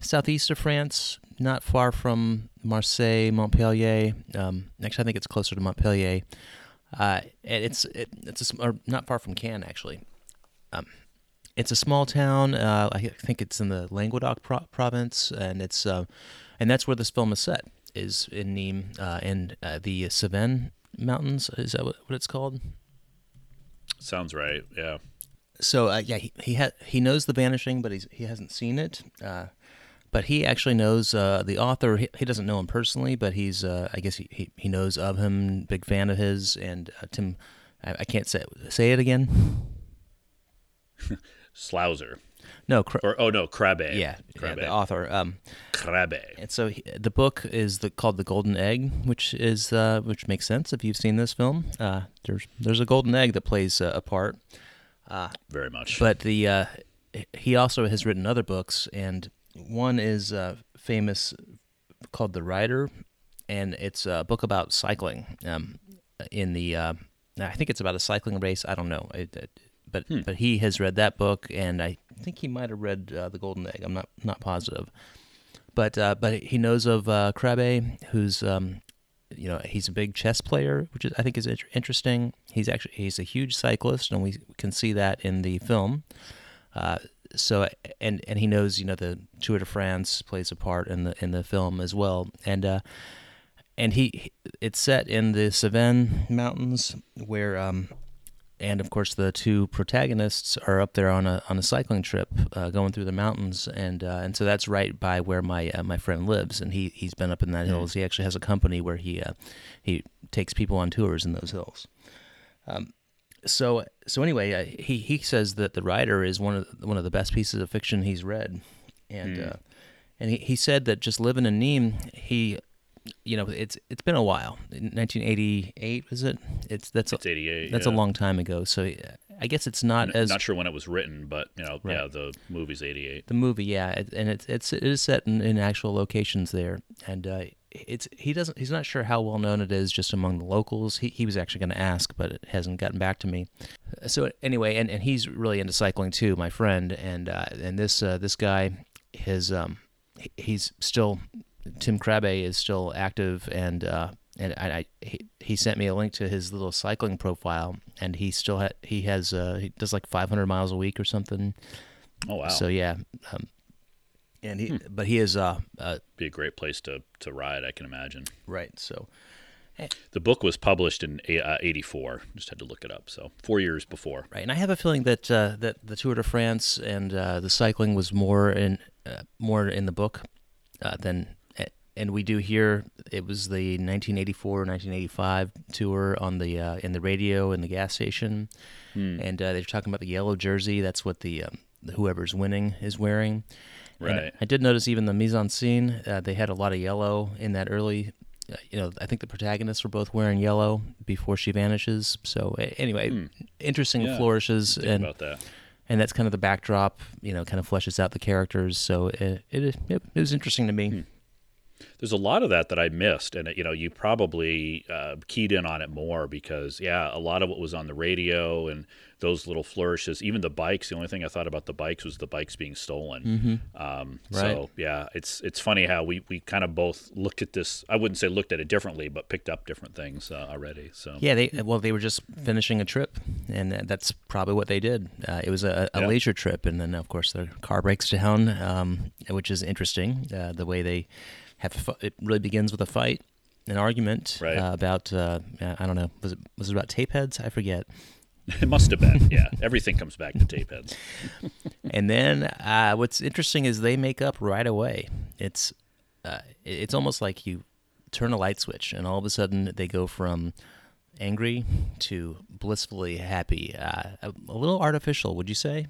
southeast of France, not far from Marseille, Montpellier. Um, actually, I think it's closer to Montpellier. Uh, and it's it, it's a, or not far from Cannes, actually. Um, it's a small town. Uh, I think it's in the Languedoc pro- province, and it's uh, and that's where this film is set. Is in Nîmes, uh, in uh, the Cevennes Mountains. Is that what, what it's called? Sounds right. Yeah. So uh, yeah, he he, ha- he knows the Vanishing, but he's he hasn't seen it. Uh, but he actually knows uh, the author. He, he doesn't know him personally, but he's uh, I guess he, he, he knows of him. Big fan of his. And uh, Tim, I, I can't say say it again. <laughs> Slauser. No, cr- Or oh no, Krabbe. yeah, yeah, the author. Um, Krabbe. And so he, the book is the, called the Golden Egg, which is uh, which makes sense if you've seen this film. Uh, there's there's a golden egg that plays uh, a part, Very much. but the uh, he also has written other books, and one is uh, famous called The Rider, and it's a book about cycling. Um, in the uh, I think it's about a cycling race. I don't know. It, it, but but he has read that book, and I think he might have read uh, the Golden Egg. I'm not not positive but uh, but he knows of uh, Krabbe, who's um, you know he's a big chess player, which is, I think is inter- interesting. He's actually he's a huge cyclist, and we can see that in the film. Uh, so and and he knows you know the Tour de France plays a part in the in the film as well, and uh, and he it's set in the Cevennes Mountains where um, and of course the two protagonists are up there on a on a cycling trip uh, going through the mountains and uh, and so that's right by where my uh, my friend lives and he he's been up in that hills. He actually has a company where he uh, he takes people on tours in those hills. Um, so so anyway uh, he he says that the writer is one of the, one of the best pieces of fiction he's read and uh, and he, he said that just living in Nîmes he you know it's it's been a while 1988 was it it's that's It's a, 88. that's yeah. a long time ago so i guess it's not as Not sure when it was written, but you know, Right. yeah, the movie's 88. the movie yeah it, and it's it's it is set in, in actual locations there and uh it's he doesn't he's not sure how well known it is just among the locals he, he was actually going to ask but it hasn't gotten back to me so anyway and, and he's really into cycling too my friend and uh and this uh this guy his um he's still tim krabbe is still active and uh and I, he, he sent me a link to his little cycling profile and he still ha- he has uh he does like 500 miles a week or something Oh wow, so yeah, um, and he, but he is uh, uh be a great place to to ride. I can imagine. right. So The book was published in a- uh, 84. Just had to look it up. So four years before. right, and I have a feeling that uh, that the Tour de France and uh, the cycling was more in uh, more in the book uh, than. And we do hear it was the 1984 1985 tour on the uh, in the radio in the gas station, and uh, they're talking about the yellow jersey. That's what the um, whoever's winning is wearing. And Right. I did notice even the mise en scene, uh, they had a lot of yellow in that early. Uh, you know, I think the protagonists were both wearing yellow before she vanishes. So anyway, interesting Hmm. Yeah, flourishes, and about that. and that's kind of the backdrop. You know, kind of fleshes out the characters. So it it, it, it was interesting to me. Hmm. There's a lot of that that I missed, and you know, you probably uh, keyed in on it more because, yeah, a lot of what was on the radio and those little flourishes, even the bikes. The only thing I thought about the bikes was the bikes being stolen. Um, Right. So yeah, it's it's funny how we, we kind of both looked at this. I wouldn't say looked at it differently, but picked up different things uh, already. So Yeah, they well they were just finishing a trip, and that's probably what they did. Uh, it was a, a Yeah. leisure trip, and then of course their car breaks down, um, which is interesting. Uh, the way they have a it really begins with a fight, an argument Right. uh, about uh, I don't know was it was it about tape heads? I forget. <laughs> it must have been. Yeah, everything comes back to tape heads. <laughs> and then uh, what's interesting is they make up right away. It's uh, it's almost like you turn a light switch, and all of a sudden they go from angry to blissfully happy. Uh, a, a little artificial, would you say?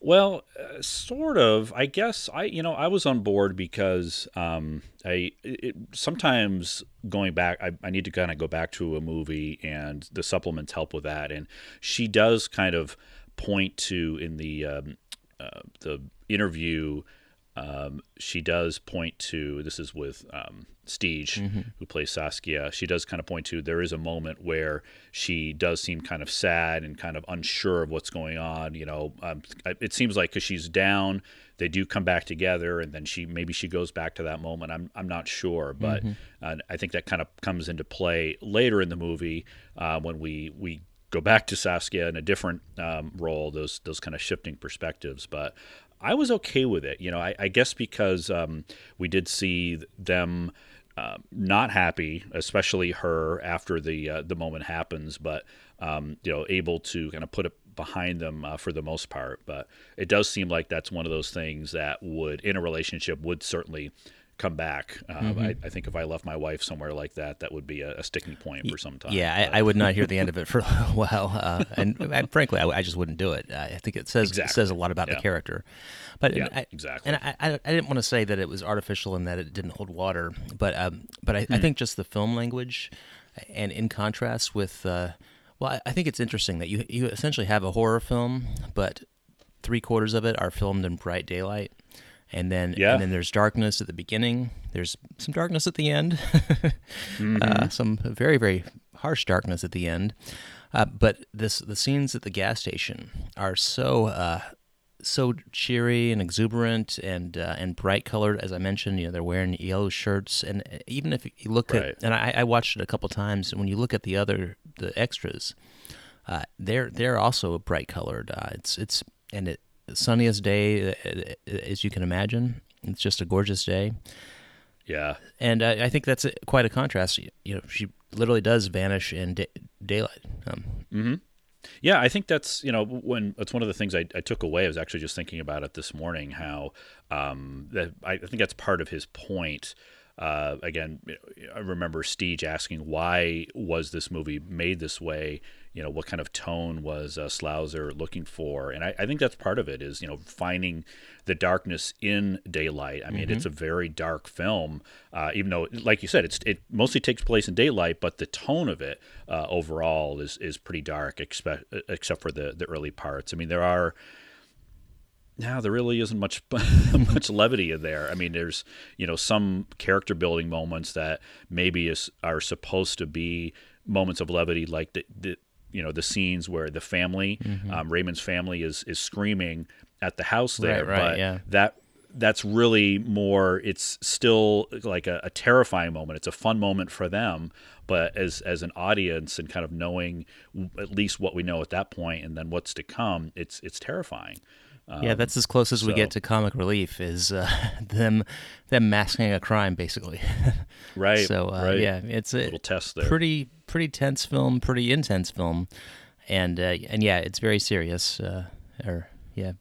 Well, uh, sort of. I guess I, you know, I was on board because um, I it, sometimes going back, I, I need to kind of go back to a movie, and the supplements help with that. And she does kind of point to in the um, uh, the interview. Um, she does point to this is with um, Steege, who plays Saskia. She does kind of point to there is a moment where she does seem kind of sad and kind of unsure of what's going on. You know, um, it seems like because she's down, they do come back together, and then she maybe she goes back to that moment. I'm I'm not sure, but uh, I think that kind of comes into play later in the movie uh, when we we go back to Saskia in a different um, role. Those those kind of shifting perspectives, but. I was okay with it, you know. I, I guess because um, we did see them uh, not happy, especially her after the uh, the moment happens, but um, you know, able to kind of put it behind them uh, for the most part. But it does seem like that's one of those things that would, in a relationship, would certainly come back. Uh, I, I think if I left my wife somewhere like that, that would be a, a sticking point for some time. Yeah, I, I would not hear the end of it <laughs> for a while, uh, and, and frankly, I, I just wouldn't do it. I think it says it says a lot about Yeah. the character. But Yeah, I, exactly. And I, didn't want to say that it was artificial and that it didn't hold water, but um, but I, I think just the film language, and in contrast with, uh, well, I, I think it's interesting that you you essentially have a horror film, but three quarters of it are filmed in bright daylight. And then, Yeah. and then there's darkness at the beginning. There's some darkness at the end. <laughs> uh, some very, very harsh darkness at the end. Uh, but this, the scenes at the gas station are so, uh, so cheery and exuberant and uh, and bright colored. As I mentioned, you know they're wearing yellow shirts, and even if you look Right. at, and I, I watched it a couple times, and when you look at the other the extras, uh, they're they're also bright colored. Uh, it's it's and it sunniest day uh, as you can imagine. It's just a gorgeous day, Yeah. and uh, I think that's quite a contrast. You know, she literally does vanish in da- daylight. Um, Yeah, I think that's you know when that's one of the things I, I took away. I was actually just thinking about it this morning. How um, that I, I think that's part of his point. Uh, again, I remember Steege asking why was this movie made this way. You know, what kind of tone was uh, Sluizer looking for? And I, I think that's part of it is you know finding the darkness in daylight. I mean, it's a very dark film, uh, even though, like you said, it's it mostly takes place in daylight, but the tone of it uh, overall is is pretty dark, except except for the the early parts. I mean, there are. Now there really isn't much <laughs> much levity in there. I mean, there's you know some character building moments that maybe is are supposed to be moments of levity, like the, the you know the scenes where the family, um, Raymond's family, is is screaming at the house there, Right, right, but yeah. that that's really more it's still like a, a terrifying moment. It's a fun moment for them but as as an audience and kind of knowing w- at least what we know at that point and then what's to come it's it's terrifying yeah, that's as close as we get to comic relief is uh, <laughs> them them masking a crime, basically. <laughs> right so uh, right yeah, it's a little test there pretty pretty tense film, pretty intense film, and uh, and yeah, it's very serious. Uh, or yeah,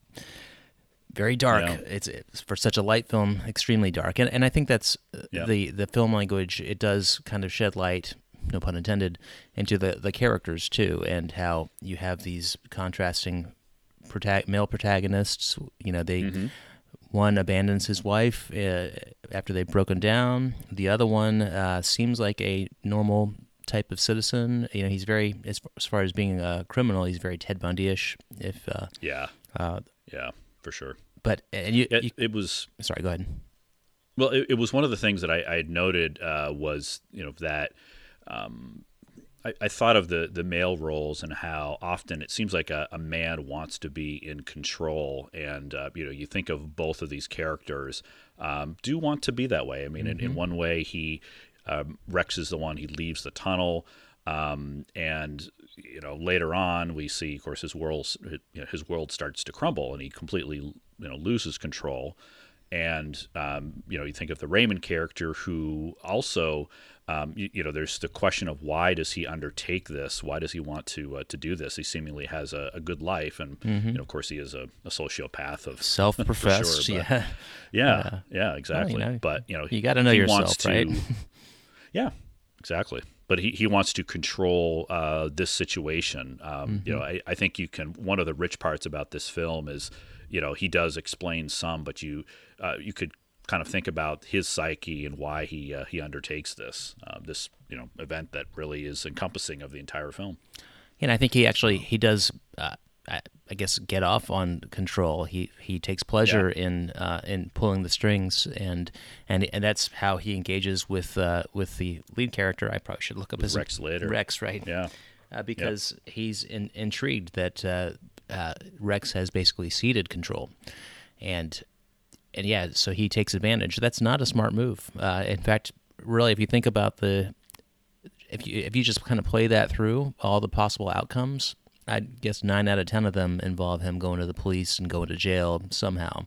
very dark. Yeah. It's, it's for such a light film, extremely dark, and and I think that's uh, Yeah. the the film language. It does kind of shed light, no pun intended, into the the characters too, and how you have these contrasting prota- male protagonists. You know, they Mm-hmm. one abandons his wife uh, after they've broken down. The other one uh, seems like a normal type of citizen. You know, he's very as, as far as being a criminal, he's very Ted Bundy-ish. If uh, yeah uh, yeah for sure but and you, it, you it was sorry, go ahead. Well, it, it was one of the things that I, I had noted uh, was you know that um, I, I thought of the the male roles and how often it seems like a, a man wants to be in control, and uh, you know you think of both of these characters um, do want to be that way. I mean, in, in one way, he um, Rex is the one he leaves the tunnel. Um, and you know later on we see of course his world you know, his world starts to crumble and he completely you know loses control and um, you know you think of the Raymond character who also um, you, you know there's the question of why does he undertake this? Why does he want to uh, to do this? He seemingly has a, a good life and you know of course he is a, a sociopath of <laughs> Self-professed, sure, but- yeah. <laughs> yeah yeah. exactly. know, but you know you gotta know yourself, wants to, right? <laughs> yeah exactly. But he, he wants to control uh, this situation. Um, you know Mm-hmm. I, I think you can one of the rich parts about this film is you know he does explain some but you uh, you could kind of think about his psyche and why he uh, he undertakes this uh, this you know event that really is encompassing of the entire film And I think he actually he does. Uh, I guess get off on control. He he takes pleasure in uh, in pulling the strings, and and and that's how he engages with uh, with the lead character. I probably should look up his Rex later. Rex, right? yeah uh, because he's in, intrigued that uh, uh, Rex has basically ceded control, and and yeah, so he takes advantage. That's not a smart move. Uh, in fact, really, if you think about the, if you if you just kind of play that through all the possible outcomes, I guess nine out of ten of them involve him going to the police and going to jail somehow.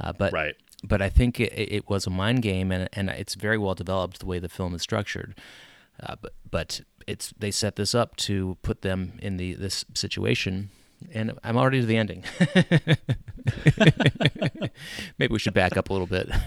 Uh, but Right. but I think it, it was a mind game, and and it's very well developed the way the film is structured. Uh, but but it's they set this up to put them in the this situation, and I'm already to the ending. <laughs> <laughs> Maybe we should back up a little bit. <laughs>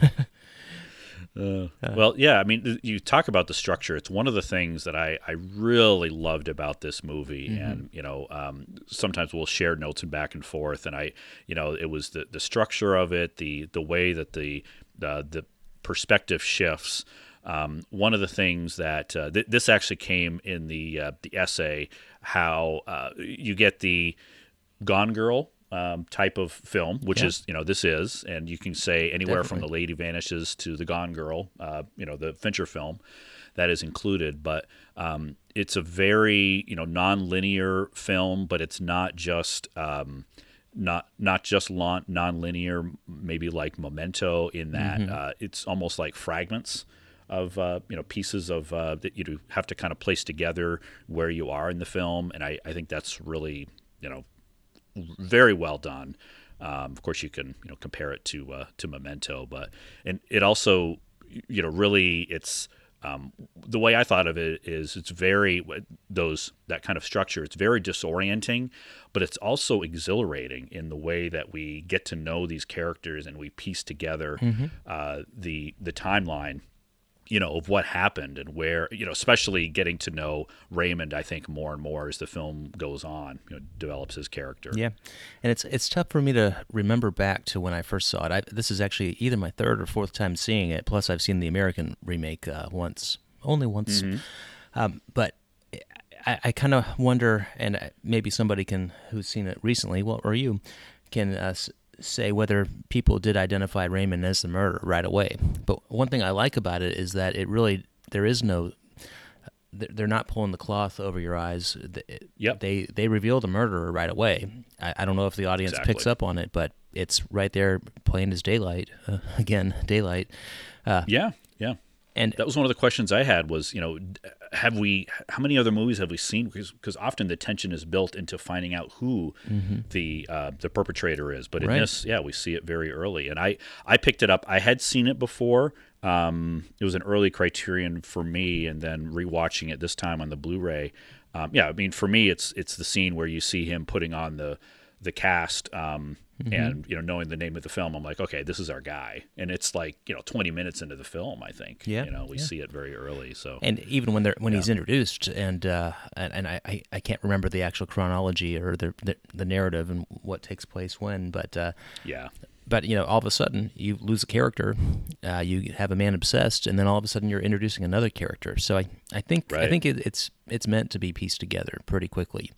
well, yeah, I mean, th- you talk about the structure. It's one of the things that I, I really loved about this movie. And, you know, um, sometimes we'll share notes and back and forth. And I, you know, it was the, the structure of it, the, the way that the, the, the perspective shifts. Um, one of the things that uh, th- this actually came in the uh, the essay, how uh, you get the Gone Girl um, type of film, which Yeah. is you know this is, and you can say anywhere from the Lady Vanishes to the Gone Girl, uh, you know the Fincher film, that is included. But um, it's a very you know non-linear film, but it's not just. Um, not not just non-linear, maybe like Memento in that Mm-hmm. uh, it's almost like fragments of uh, you know pieces of uh, that you have to kind of place together where you are in the film, and I, I think that's really you know very well done. Um, of course, you can you know compare it to uh, to Memento, but and it also you know really it's um, the way I thought of it is it's very those that kind of structure. It's very disorienting, but it's also exhilarating in the way that we get to know these characters and we piece together Mm-hmm. uh, the the timeline you know of what happened and where you know especially getting to know Raymond I think more and more as the film goes on you know develops his character Yeah, and it's it's tough for me to remember back to when I first saw it. I, this is actually either my third or fourth time seeing it. Plus, I've seen the American remake uh, once, only once. Um, but I, I kind of wonder, and maybe somebody can who's seen it recently, well, or you, can uh, say whether people did identify Raymond as the murderer right away. But one thing I like about it is that it really there is no they're not pulling the cloth over your eyes. Yep. They they reveal the murderer right away. I, I don't know if the audience Exactly. picks up on it, but it's right there, plain as daylight. Uh, <laughs> again, daylight. yeah yeah And that was one of the questions I had was you know have we how many other movies have we seen? Because because often the tension is built into finding out who the uh, the perpetrator is. But in Mm-hmm. Right. this yeah we see it very early. And I I picked it up. I had seen it before. Um, it was an early criterion for me and then rewatching it this time on the Blu-ray. Um, yeah I mean for me it's it's the scene where you see him putting on the the cast. Um, Mm-hmm. and you know knowing the name of the film i'm like okay this is our guy and it's like you know 20 minutes into the film i think Yeah, you know we yeah. see it very early so and even when they're when he's introduced, and uh, and, and I, I can't remember the actual chronology or the the, the narrative and what takes place when, but. Uh, yeah but you know, all of a sudden you lose a character, uh, you have a man obsessed, and then all of a sudden you're introducing another character. So I, I think I think it, it's it's meant to be pieced together pretty quickly.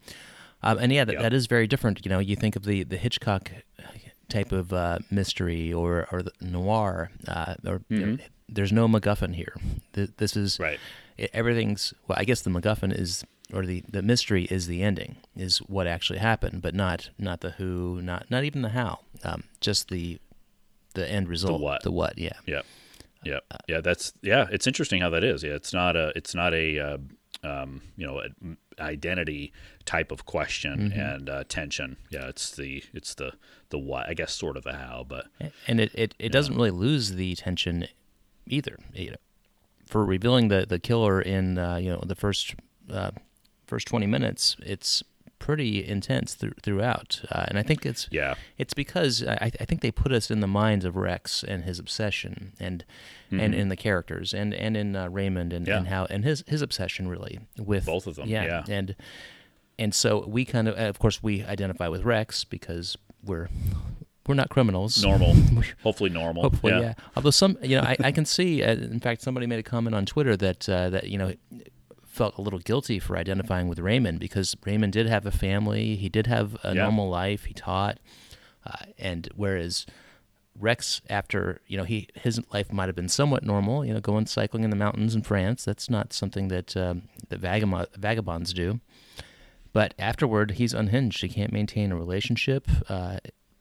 Um, and yeah, that, Yep. that is very different. You know, you think of the the Hitchcock type of uh, mystery or or noir, uh, or know, there's no MacGuffin here. This is Right. everything's well. I guess the MacGuffin is or the, the mystery is the ending, is what actually happened, but not not the who, not not even the how. Um, just the the end result. The what. The what? Yeah. Yeah. Yep. Yeah. That's yeah. It's interesting how that is. Yeah. It's not a. It's not a. Uh, um, you know, identity type of question and uh, tension. Yeah. It's the. It's the. The what? I guess sort of the how, but and it, it, it doesn't really lose the tension either. You know, for revealing the, the killer in uh, you know the first uh, first twenty minutes, it's pretty intense th- throughout, uh, and I think it's yeah. it's because I, I think they put us in the minds of Rex and his obsession, and and in the characters, and and in uh, Raymond, and, Mm-hmm. Yeah. and how and his his obsession really with Both of them, yeah, yeah. and and so we kind of, of course, we identify with Rex because we're we're not criminals. Normal. <laughs> Hopefully normal. Hopefully, yeah. yeah. Although some, you know, I, I can see. Uh, in fact, somebody made a comment on Twitter that uh, that you know felt a little guilty for identifying with Raymond because Raymond did have a family. He did have a Yeah. normal life. He taught, uh, and whereas Rex, after you know, he his life might have been somewhat normal. You know, going cycling in the mountains in France. That's not something that um, that vagabond, vagabonds do. But afterward, he's unhinged. He can't maintain a relationship. Uh,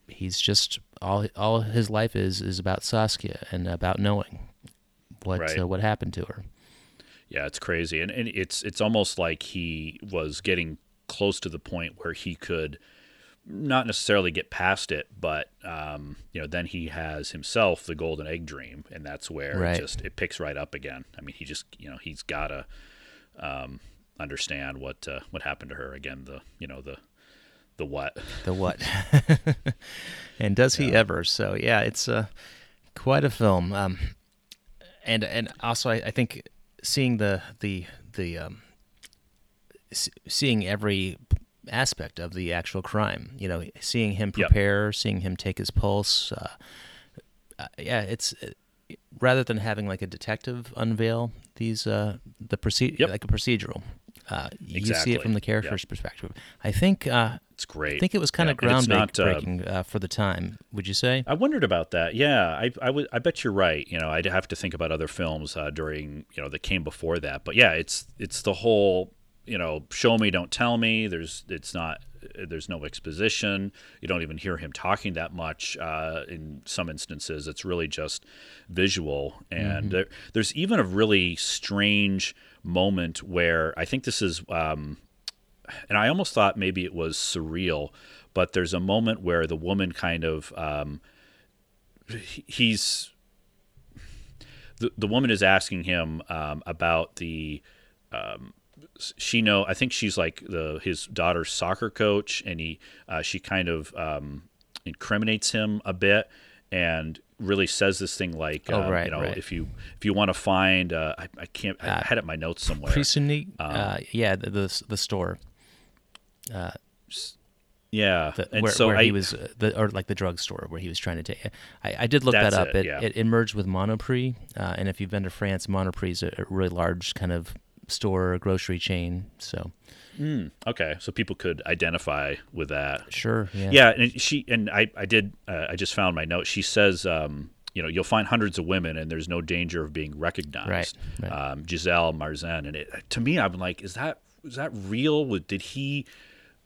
he's just all all his life is is about Saskia and about knowing what Right. uh, what happened to her. Yeah, it's crazy, and, and it's it's almost like he was getting close to the point where he could not necessarily get past it, but um, you know, then he has himself the golden egg dream, and that's where Right. it just it picks right up again. I mean, he just you know he's got to um, understand what uh, what happened to her again. The you know the the what The what? <laughs> <laughs> and does he ever? So yeah, it's uh, quite a film. Um, and and also I, I think seeing the the the um, s- seeing every aspect of the actual crime. You know, seeing him Yep. prepare, seeing him take his pulse. Uh, uh, yeah, it's uh, rather than having like a detective unveil these uh, the proceed Yep. like a procedural. Uh, You see it from the character's perspective. I think uh, it's great. I think it was kind Yeah, of and uh, groundbreaking uh, for the time. Would you say? I wondered about that. Yeah, I, I would. I bet you're right. You know, I'd have to think about other films uh, during you know that came before that. But yeah, it's it's the whole you know show me, don't tell me. There's it's not. There's no exposition. You don't even hear him talking that much. Uh, in some instances, it's really just visual. And there, there's even a really strange moment where I think this is. Um, and I almost thought maybe it was surreal, but there's a moment where the woman kind of, um, he's, the the woman is asking him um, about the um, she know I think she's like the his daughter's soccer coach, and he uh, she kind of um, incriminates him a bit and really says this thing like Oh, uh, right, you know right. if you if you want to find uh, I, I can't I had it in my notes somewhere Prisunic, uh, yeah, the, the the store, yeah the, and where, so where I, he was, uh, the, or like the drugstore where he was trying to take. I, I did look that up. it, It, yeah. it, it merged with Monoprix, uh, and if you've been to France, Monoprix is a, a really large kind of store or grocery chain. So okay so people could identify with that sure, yeah, Yeah, and she and I I did uh, I just found my note. She says, um, you know, you'll find hundreds of women, and there's no danger of being recognized. Right, right. Um, Giselle Marzen, and it to me, I'm like, is that is that real? Did he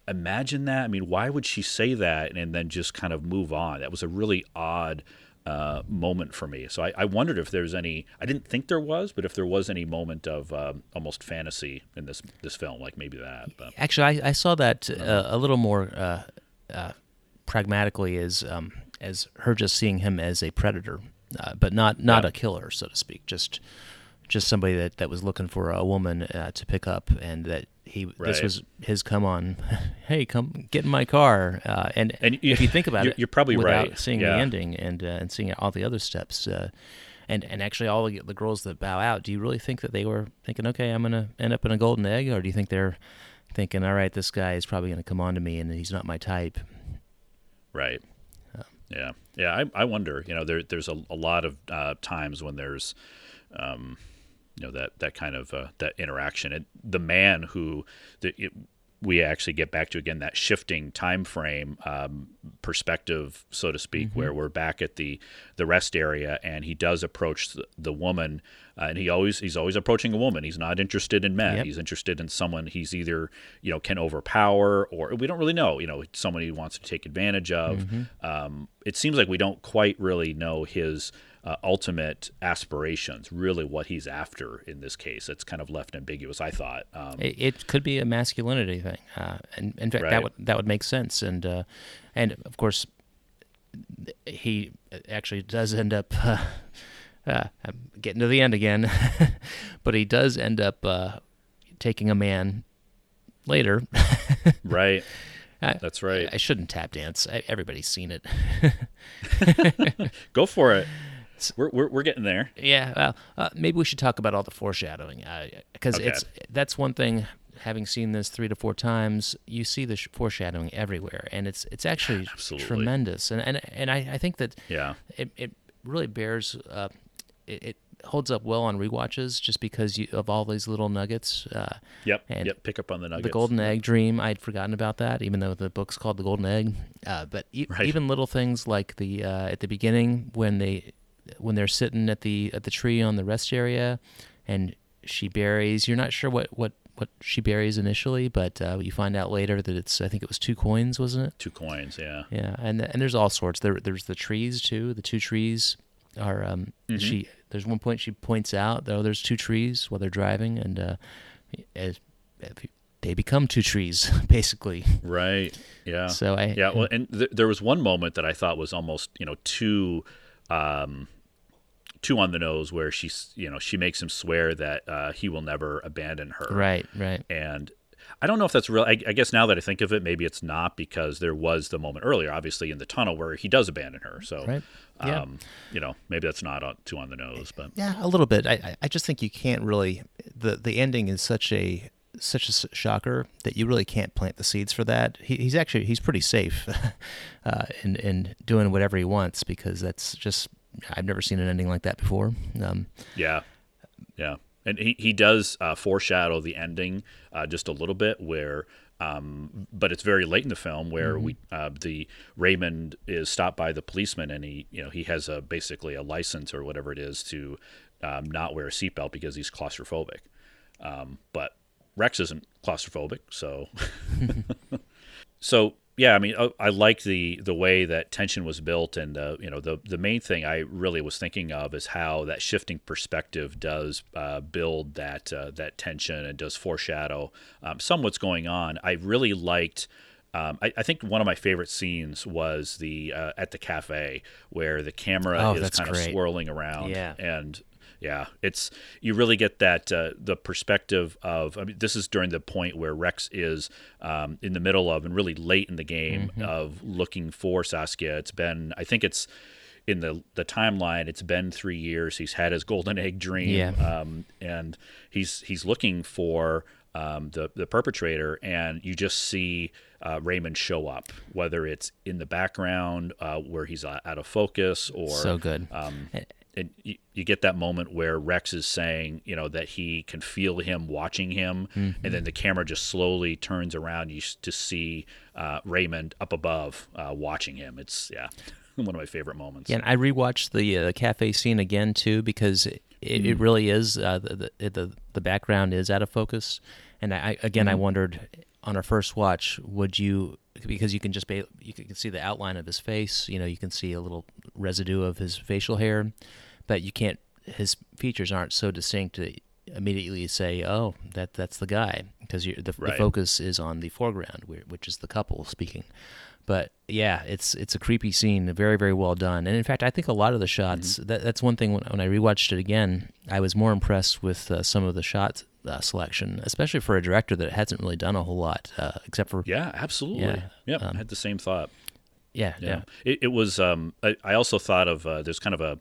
imagine that? I mean, why would she say that and then just kind of move on? That was a really odd. Uh, moment for me, so I, I wondered if there's any. I didn't think there was, but if there was any moment of um, almost fantasy in this this film, like maybe that. But Actually, I, I saw that uh, a little more uh, uh, pragmatically as um, as her just seeing him as a predator, uh, but not not Yeah. a killer, so to speak. Just just somebody that, that was looking for a woman uh, to pick up, and that he this was his come on. <laughs> hey, come get in my car. Uh, and And you- if you think about you're- it, you're probably without right. Seeing Yeah. the ending and uh, and seeing all the other steps. Uh, and, and actually, all the, the girls that bow out, do you really think that they were thinking, okay, I'm going to end up in a golden egg? Or do you think they're thinking, all right, this guy is probably going to come on to me and he's not my type? Right. Yeah. Yeah. I, I wonder, you know, there, there's a, a lot of uh, times when there's, um, you know, that, that kind of, uh, that interaction and the man who the, it, we actually get back to again, that shifting time frame, um, perspective, so to speak, where we're back at the, the rest area and he does approach the, the woman uh, and he always, he's always approaching a woman. He's not interested in men. Yep. He's interested in someone he's either, you know, can overpower or we don't really know, you know, someone he wants to take advantage of. Um, it seems like we don't quite really know his uh, ultimate aspirations, really what he's after in this case. It's kind of left ambiguous, I thought. Um, It, it could be a masculinity thing, uh, and in fact, Right. that would that would make sense. And uh, and of course, he actually does end up. <laughs> Uh, uh, getting to the end again, <laughs> but he does end up uh, taking a man later. <laughs> right. I- That's right. I shouldn't tap dance. I, everybody's seen it. Go for it. We're, we're, we're getting there. Yeah, well, uh, maybe we should talk about all the foreshadowing because Okay. it's that's one thing. Having seen this three to four times, you see the sh- foreshadowing everywhere, and it's it's actually Absolutely. tremendous. And and and I, I think that Yeah. it, it really bears uh, it, it holds up well on rewatches just because you, of all these little nuggets. Uh, Yep. and yep. Pick up on the nuggets. the golden egg dream, I'd forgotten about that, even though the book's called the golden egg. Uh, but e- Right. even little things like the uh, at the beginning when they when they're sitting at the at the tree on the rest area, and she buries. You're not sure what what what she buries initially, but uh, you find out later that it's I think it was two coins, wasn't it? Two coins. Yeah. Yeah, and and there's all sorts. There there's the trees too. The two trees are um she. There's one point she points out though there's two trees while they're driving, and uh, as, they become two trees <laughs> basically. Right. Yeah. So I Yeah, well, and th- there was one moment that I thought was almost, you know, too, um, too on the nose, where she's, you know, she makes him swear that uh, he will never abandon her. right right And I don't know if that's real. I, I guess now that I think of it, maybe it's not because there was the moment earlier, obviously in the tunnel, where he does abandon her. So, Right. Yeah. um, you know, maybe that's not on, too on the nose, but yeah a little bit. I I- I just think you can't really the the ending is such a such a shocker that you really can't plant the seeds for that. He, he's actually he's pretty safe <laughs> uh, in in doing whatever he wants because that's just I've never seen an ending like that before. Um, Yeah, yeah, and he he does uh, foreshadow the ending uh, just a little bit where. Um, but it's very late in the film where we uh, the Raymond is stopped by the policeman and he you know he has a basically a license or whatever it is to um, not wear a seatbelt because he's claustrophobic. Um, but Rex isn't claustrophobic, so <laughs> so yeah, I mean, I, I like the the way that tension was built, and uh, you know, the the main thing I really was thinking of is how that shifting perspective does uh, build that uh, that tension and does foreshadow um, some what's going on. I really liked um, I, I, think one of my favorite scenes was the uh, at the cafe where the camera oh, is kind great. of swirling around, yeah. and yeah, it's you really get that uh, the perspective of. I mean, this is during the point where Rex is um, in the middle of and really late in the game mm-hmm. of looking for Saskia. It's been, I think it's in the the timeline. It's been three years. He's had his golden egg dream, yeah. um, and he's he's looking for um, the the perpetrator, and you just see uh, Raymond show up, whether it's in the background uh, where he's out of focus or so good. Um, and you, you, get that moment where Rex is saying, you know, that he can feel him watching him, mm-hmm. and then the camera just slowly turns around you to see uh, Raymond up above uh, watching him. It's yeah, <laughs> one of my favorite moments. Yeah, and I rewatched the uh, cafe scene again too because it, it, it really is uh, the, the, the the background is out of focus, and I again mm-hmm. I wondered on our first watch would you because you can just be, you can see the outline of his face. You know, you can see a little residue of his facial hair, but you can't. His features aren't so distinct to immediately say, "Oh, that that's the guy," because the, right. the, focus is on the foreground, which is the couple speaking. But yeah, it's it's a creepy scene, very very well done. And in fact, I think a lot of the shots. Mm-hmm. That, that's one thing when, when, I rewatched it again, I was more impressed with uh, some of the shots uh, selection, especially for a director that hasn't really done a whole lot, uh, except for yeah, absolutely, yeah, yep, um, I had the same thought. Yeah, yeah. yeah. It, it, was. Um, I, I, also thought of uh, there's kind of a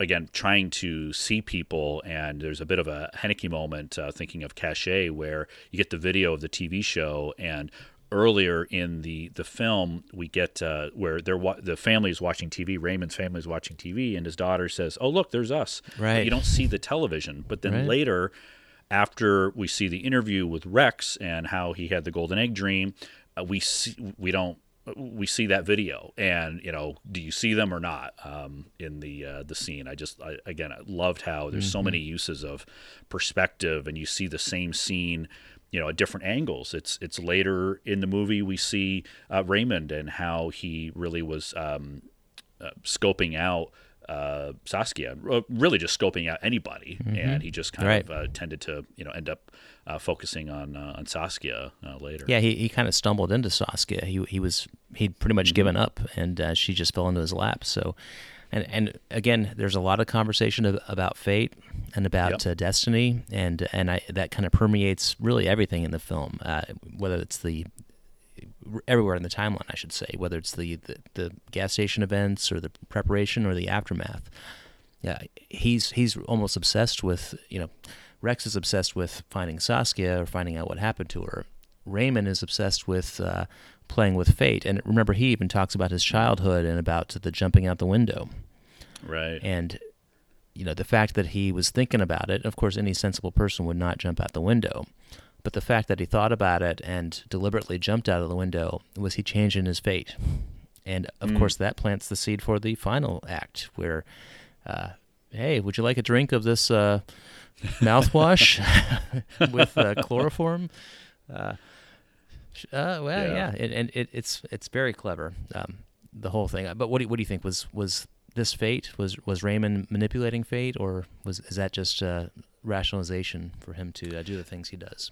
again trying to see people, and there's a bit of a Haneke moment uh, thinking of Caché, where you get the video of the TV show and. Earlier in the, the film, we get uh, where they're wa- the family is watching TV. Raymond's family is watching TV, and his daughter says, "Oh, look, there's us." Right. But you don't see the television, but then right. later, after we see the interview with Rex and how he had the golden egg dream, uh, we see we don't we see that video and you know do you see them or not um, in the uh, the scene i just I, again i loved how there's mm-hmm. so many uses of perspective and you see the same scene you know at different angles it's it's later in the movie we see uh, raymond and how he really was um, uh, scoping out uh, Saskia, really just scoping out anybody, mm-hmm. and he just kind right. of uh, tended to you know end up uh, focusing on uh, on Saskia uh, later. Yeah, he, he kind of stumbled into Saskia. He he was he'd pretty much mm-hmm. given up, and uh, she just fell into his lap. So, and and again, there's a lot of conversation about fate and about yep. destiny, and and I, that kind of permeates really everything in the film, whether it's the everywhere in the timeline, I should say, whether it's the, the, the gas station events or the preparation or the aftermath. Yeah, he's he's almost obsessed with you know, Rex is obsessed with finding Saskia or finding out what happened to her. Raymond is obsessed with uh, playing with fate, and remember, he even talks about his childhood and about the jumping out the window. Right. And you know, the fact that he was thinking about it. Of course, any sensible person would not jump out the window. But the fact that he thought about it and deliberately jumped out of the window was he changing his fate. And of mm. course, that plants the seed for the final act where, uh, hey, would you like a drink of this uh, <laughs> mouthwash <laughs> with uh, chloroform? Uh, uh, well, yeah, yeah. and it, it's it's very clever, um, the whole thing. But what do, what do you think was was this fate? Was was Raymond manipulating fate, or was is that just uh, rationalization for him to uh, do the things he does?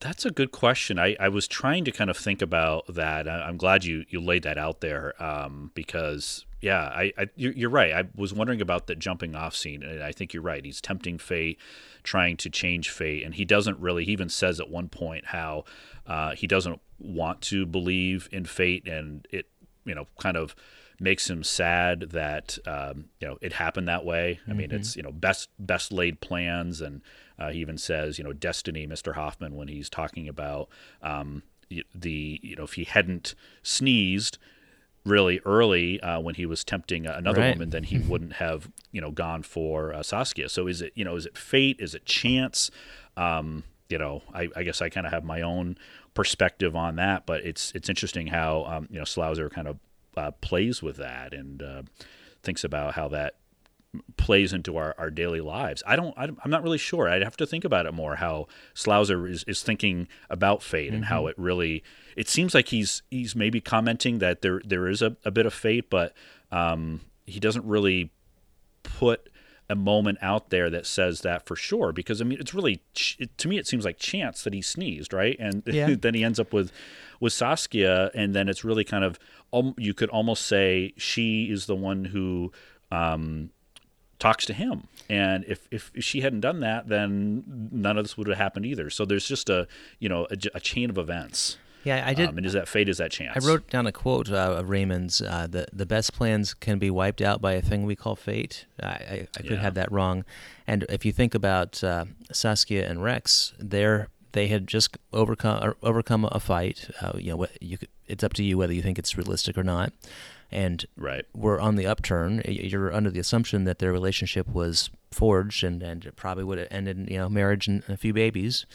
That's a good question. I, I was trying to kind of think about that. I, am glad you, you laid that out there um, because, yeah, I, I you're right. I was wondering about the jumping off scene, and I think you're right. He's tempting fate, trying to change fate, and he doesn't really. He even says at one point how uh, he doesn't want to believe in fate, and it, you know, kind of makes him sad that um, you know it happened that way. I mean, mm-hmm. it's you know best best laid plans and uh, he even says, you know, destiny, Mr. Hofman, when he's talking about um, the, you know, if he hadn't sneezed really early uh, when he was tempting another right. woman, then he <laughs> wouldn't have, you know, gone for uh, Saskia. So is it, you know, is it fate? Is it chance? Um, you know, I, I guess I kind of have my own perspective on that, but it's it's interesting how um, you know Sluizer kind of uh, plays with that and uh, thinks about how that plays into our, our daily lives. I don't, I'm not really sure. I'd have to think about it more how Sluizer is, is thinking about fate mm-hmm. and how mm-hmm. it really, it seems like he's, he's maybe commenting that there, there is a, a bit of fate, but um, he doesn't really put a moment out there that says that for sure. Because I mean, it's really it, to me, it seems like chance that he sneezed, right? And <laughs> Yeah. then he ends up with with Saskia, and then it's really kind of um, you could almost say she is the one who um, talks to him. And if, if she hadn't done that, then none of this would have happened either. So there's just a you know a, a chain of events. Yeah, I did. Um, and is that fate? Is that chance? I wrote down a quote uh, of Raymond's: uh, "the the best plans can be wiped out by a thing we call fate." I, I, I could Yeah. have that wrong. And if you think about uh, Saskia and Rex, they're they had just overcome overcome a fight. Uh, you know, what you could, it's up to you whether you think it's realistic or not. And Right. were on the upturn. You're under the assumption that their relationship was forged and, and it probably would have ended in you know marriage and a few babies.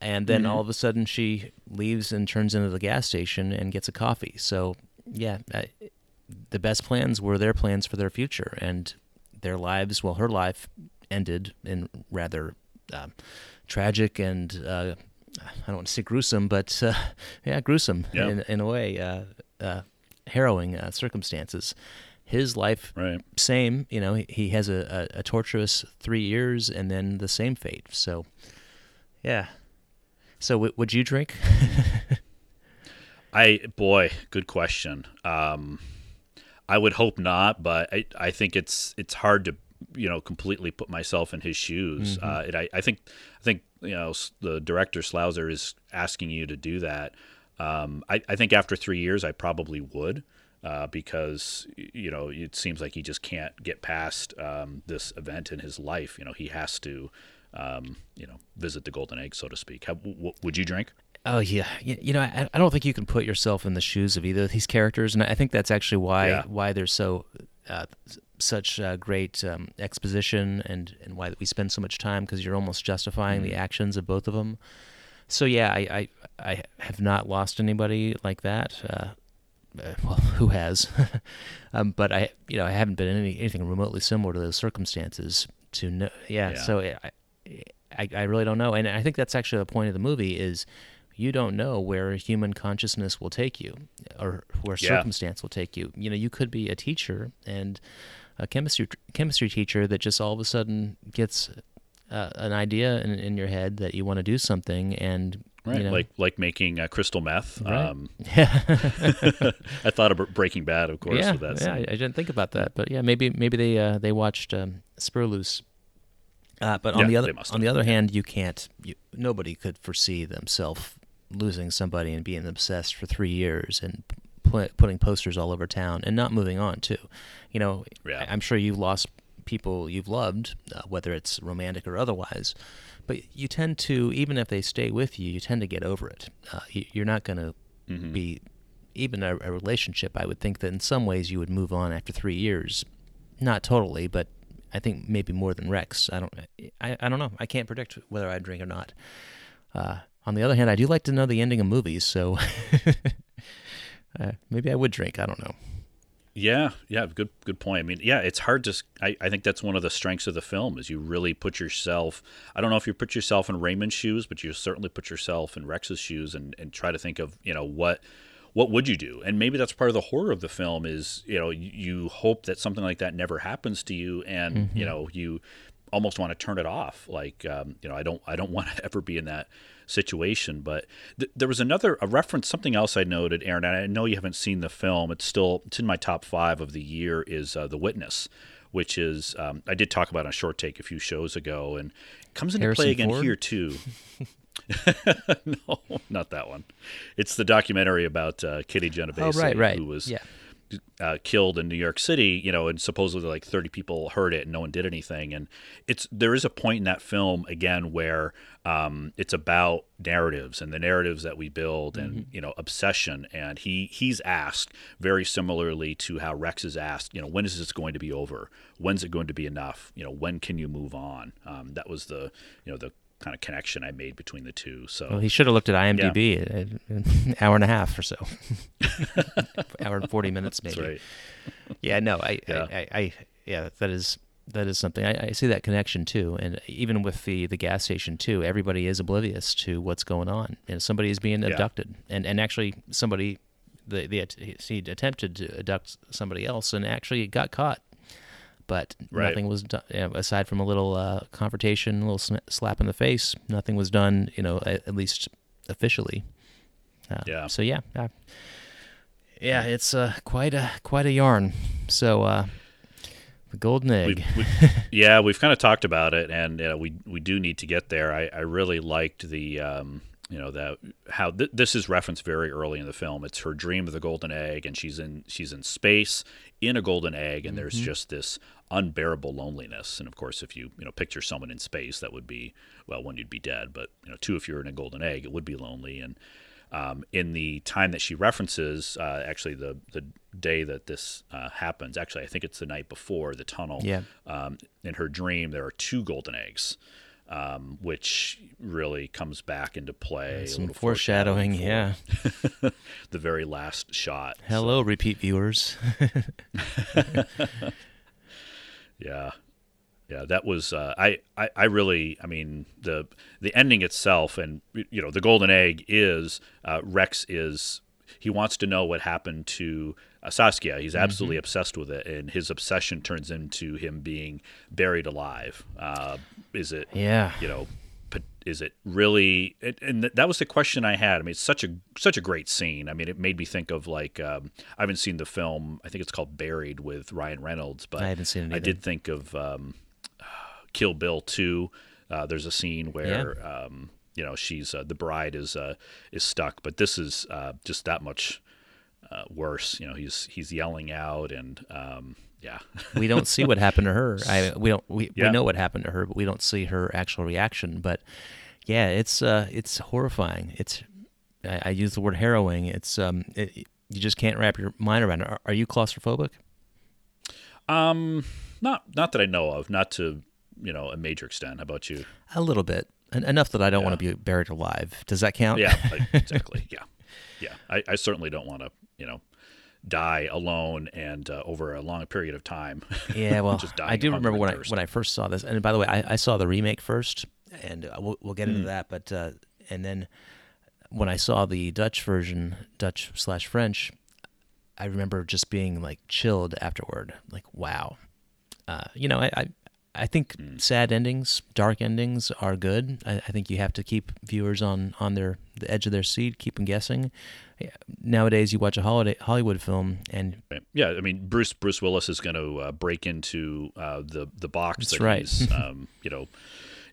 And then all of a sudden she leaves and turns into the gas station and gets a coffee. So yeah, I, the best plans were their plans for their future and their lives. Well, her life ended in rather um, tragic and uh, I don't want to say gruesome, but uh, <laughs> yeah, gruesome Yeah. in, in a way, uh, uh, harrowing uh, circumstances. His life, Right. same. You know, he, he has a, a, a torturous three years and then the same fate. So, yeah. So, w- would you drink? <laughs> I boy, good question. Um, I would hope not, but I, I think it's it's hard to you know completely put myself in his shoes. Mm-hmm. Uh, and I, I think I think you know the director Sluizer is asking you to do that. Um, I, I think after three years, I probably would. Uh, because you know it seems like he just can't get past um, this event in his life. You know he has to, um, you know, visit the golden egg, so to speak. How, w- would you drink? Oh yeah, you, you know I, I don't think you can put yourself in the shoes of either of these characters, and I think that's actually why Yeah. why there's so uh, such uh, great um, exposition and and why we spend so much time because you're almost justifying the actions of both of them. So yeah, I I, I have not lost anybody like that. Uh, uh, well, <laughs> who has? <laughs> um, but I, you know, I haven't been in any, anything remotely similar to those circumstances. To know, yeah. Yeah. So I, I, I really don't know, and I think that's actually the point of the movie is you don't know where human consciousness will take you, or where Yeah. circumstance will take you. You know, you could be a teacher and a chemistry chemistry teacher that just all of a sudden gets uh, an idea in, in your head that you want to do something, and Right, you know, like like making uh, crystal meth. Right. Um, <laughs> yeah. <laughs> I thought of Breaking Bad, of course, yeah, with that yeah, I. I didn't think about that, but yeah, maybe maybe they uh, they watched um, Spoorloos. Uh, but on Yeah, the other on the other hand, you can't. You, nobody could foresee themselves losing somebody and being obsessed for three years and pu- putting posters all over town and not moving on too. You know, Yeah. I, am sure you've lost people you've loved, uh, whether it's romantic or otherwise. But you tend to, even if they stay with you, you tend to get over it. Uh, you, you're not going to Mm-hmm. be even a, a relationship. I would think that in some ways you would move on after three years. Not totally, but I think maybe more than Rex. I don't. I, I don't know. I can't predict whether I'd drink or not. Uh, on the other hand, I do like to know the ending of movies, so <laughs> uh, maybe I would drink. I don't know. Yeah, yeah, good good point. I mean, yeah, it's hard to. I think that's one of the strengths of the film is you really put yourself. I don't know if you put yourself in Raymond's shoes, but you certainly put yourself in Rex's shoes and, and try to think of you know what what would you do? And maybe that's part of the horror of the film is you know you, you hope that something like that never happens to you, and you know you almost want to turn it off. Like um, you know, I don't I don't <laughs> want to ever be in that situation. But th- there was another a reference, something else I noted, Aaron. And I know you haven't seen the film. It's still it's in my top five of the year. Is uh, the Witness, which is um, I did talk about on a short take a few shows ago, and comes into Harrison play again Ford? here too. <laughs> no, not that one. It's the documentary about uh, Kitty Genovese, Oh, right, right. who was Yeah. Uh, killed in New York City, you know, and supposedly like 30 people heard it and no one did anything. And it's there is a point in that film again where um, it's about narratives and the narratives that we build and you know obsession. And he he's asked very similarly to how Rex is asked, you know, when is this going to be over? When's it going to be enough? You know, when can you move on? Um, that was the you know the kind of connection I made between the two. So Well, he should have looked at IMDb at, an hour and a half or so, <laughs> hour and forty minutes maybe. that's right. Yeah, no, I, Yeah. I, I, I, yeah, that is that is something I, I see that connection too, and even with the the gas station too, everybody is oblivious to what's going on, and somebody is being Yeah. abducted, and and actually somebody, the the he attempted to abduct somebody else, and actually got caught but Right. nothing was done you know, aside from a little uh, confrontation, a little slap in the face. Nothing was done, you know, at, at least officially. Uh, Yeah. So yeah, uh, yeah, it's uh, quite a quite a yarn. So uh, the golden egg. we, <laughs> yeah, we've kind of talked about it, and you know, we we do need to get there. I, I really liked the um, you know that how th- this is referenced very early in the film. It's her dream of the golden egg, and she's in she's in space in a golden egg, and there's just this unbearable loneliness. And of course, if you you know picture someone in space, that would be well, one you'd be dead, but you know, two if you're in a golden egg, it would be lonely. And um, in the time that she references, uh, actually the the day that this uh, happens, actually I think it's the night before the tunnel. Yeah. Um, in her dream, there are two golden eggs, um, which really comes back into play. Some foreshadowing, yeah. <laughs> the very last shot. Hello, repeat viewers. <laughs> Yeah, yeah, that was uh, I, I I really I mean the the ending itself and you know the golden egg is uh, Rex is he wants to know what happened to uh, Saskia. He's absolutely obsessed with it, and his obsession turns into him being buried alive. Uh, is it yeah. you know is it really it, and th- that was the question i had i mean it's such a such a great scene i mean it made me think of like um, i haven't seen the film i think it's called buried with ryan reynolds but I haven't seen it i did think of um, <sighs> kill bill 2 uh, there's a scene where um, you know she's uh, the bride is uh, is stuck but this is uh, just that much uh, worse you know he's he's yelling out and um, yeah <laughs> we don't see what happened to her. I we don't we, Yeah. we know what happened to her, but we don't see her actual reaction. But yeah, it's uh it's horrifying. It's I, I use the word harrowing. It's um it, you just can't wrap your mind around it. Are, are you claustrophobic? um not not that i know of not to you know a major extent how about you A little bit, En- enough that I don't want to be buried alive. Does that count? Yeah, <laughs> exactly. Yeah, yeah. I, I certainly don't want to, you know, die alone and uh, over a long period of time. <laughs> Yeah, well, Just I do remember when I when I first saw this. And by the way, I, I saw the remake first, and uh, we'll, we'll get into that. But uh, and then when I saw the Dutch version, Dutch slash French, I remember just being like chilled afterward. Like, wow, uh, you know, I. I I think Hmm. sad endings, dark endings are good. I, I think you have to keep viewers on, on their the edge of their seat, keep them guessing. Yeah, Nowadays, you watch a holiday Hollywood film, and Yeah, I mean Bruce Bruce Willis is going to uh, break into uh, the the box That's that right. he's <laughs> um, you know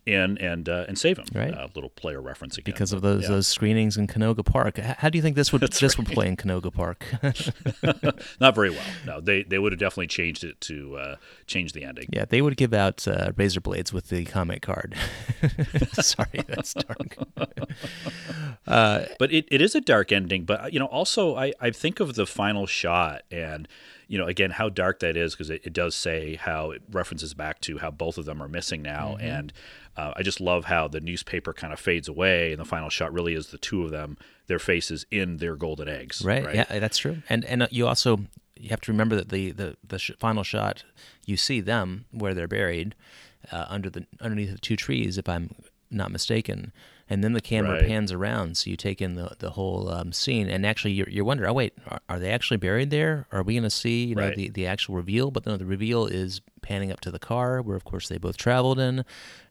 in and uh, and save him. Right. Uh, little player reference again because of those yeah. those screenings in Canoga Park. How do you think this would <laughs> That's this would play in Canoga Park? <laughs> <laughs> Not very well. No, they they would have definitely changed it to uh, change the ending. yeah, they would give out uh, razor blades with the comment card. Sorry, that's dark. but it, it is a dark ending but you know also I, I think of the final shot and you know again how dark that is because it, it does say how it references back to how both of them are missing now Mm-hmm. and uh, i just love how the newspaper kind of fades away and the final shot really is the two of them their faces in their golden eggs Right. Yeah, that's true. And and uh, you also you have to remember that the the the sh- final shot you see them where they're buried uh, under the underneath the two trees, if I'm not mistaken. And then the camera Right. pans around, so you take in the the whole um, scene. And actually, you're, you're wondering, oh wait, are, are they actually buried there? Are we going to see you know Right. the the actual reveal? But no, the reveal is panning up to the car where, of course, they both traveled in,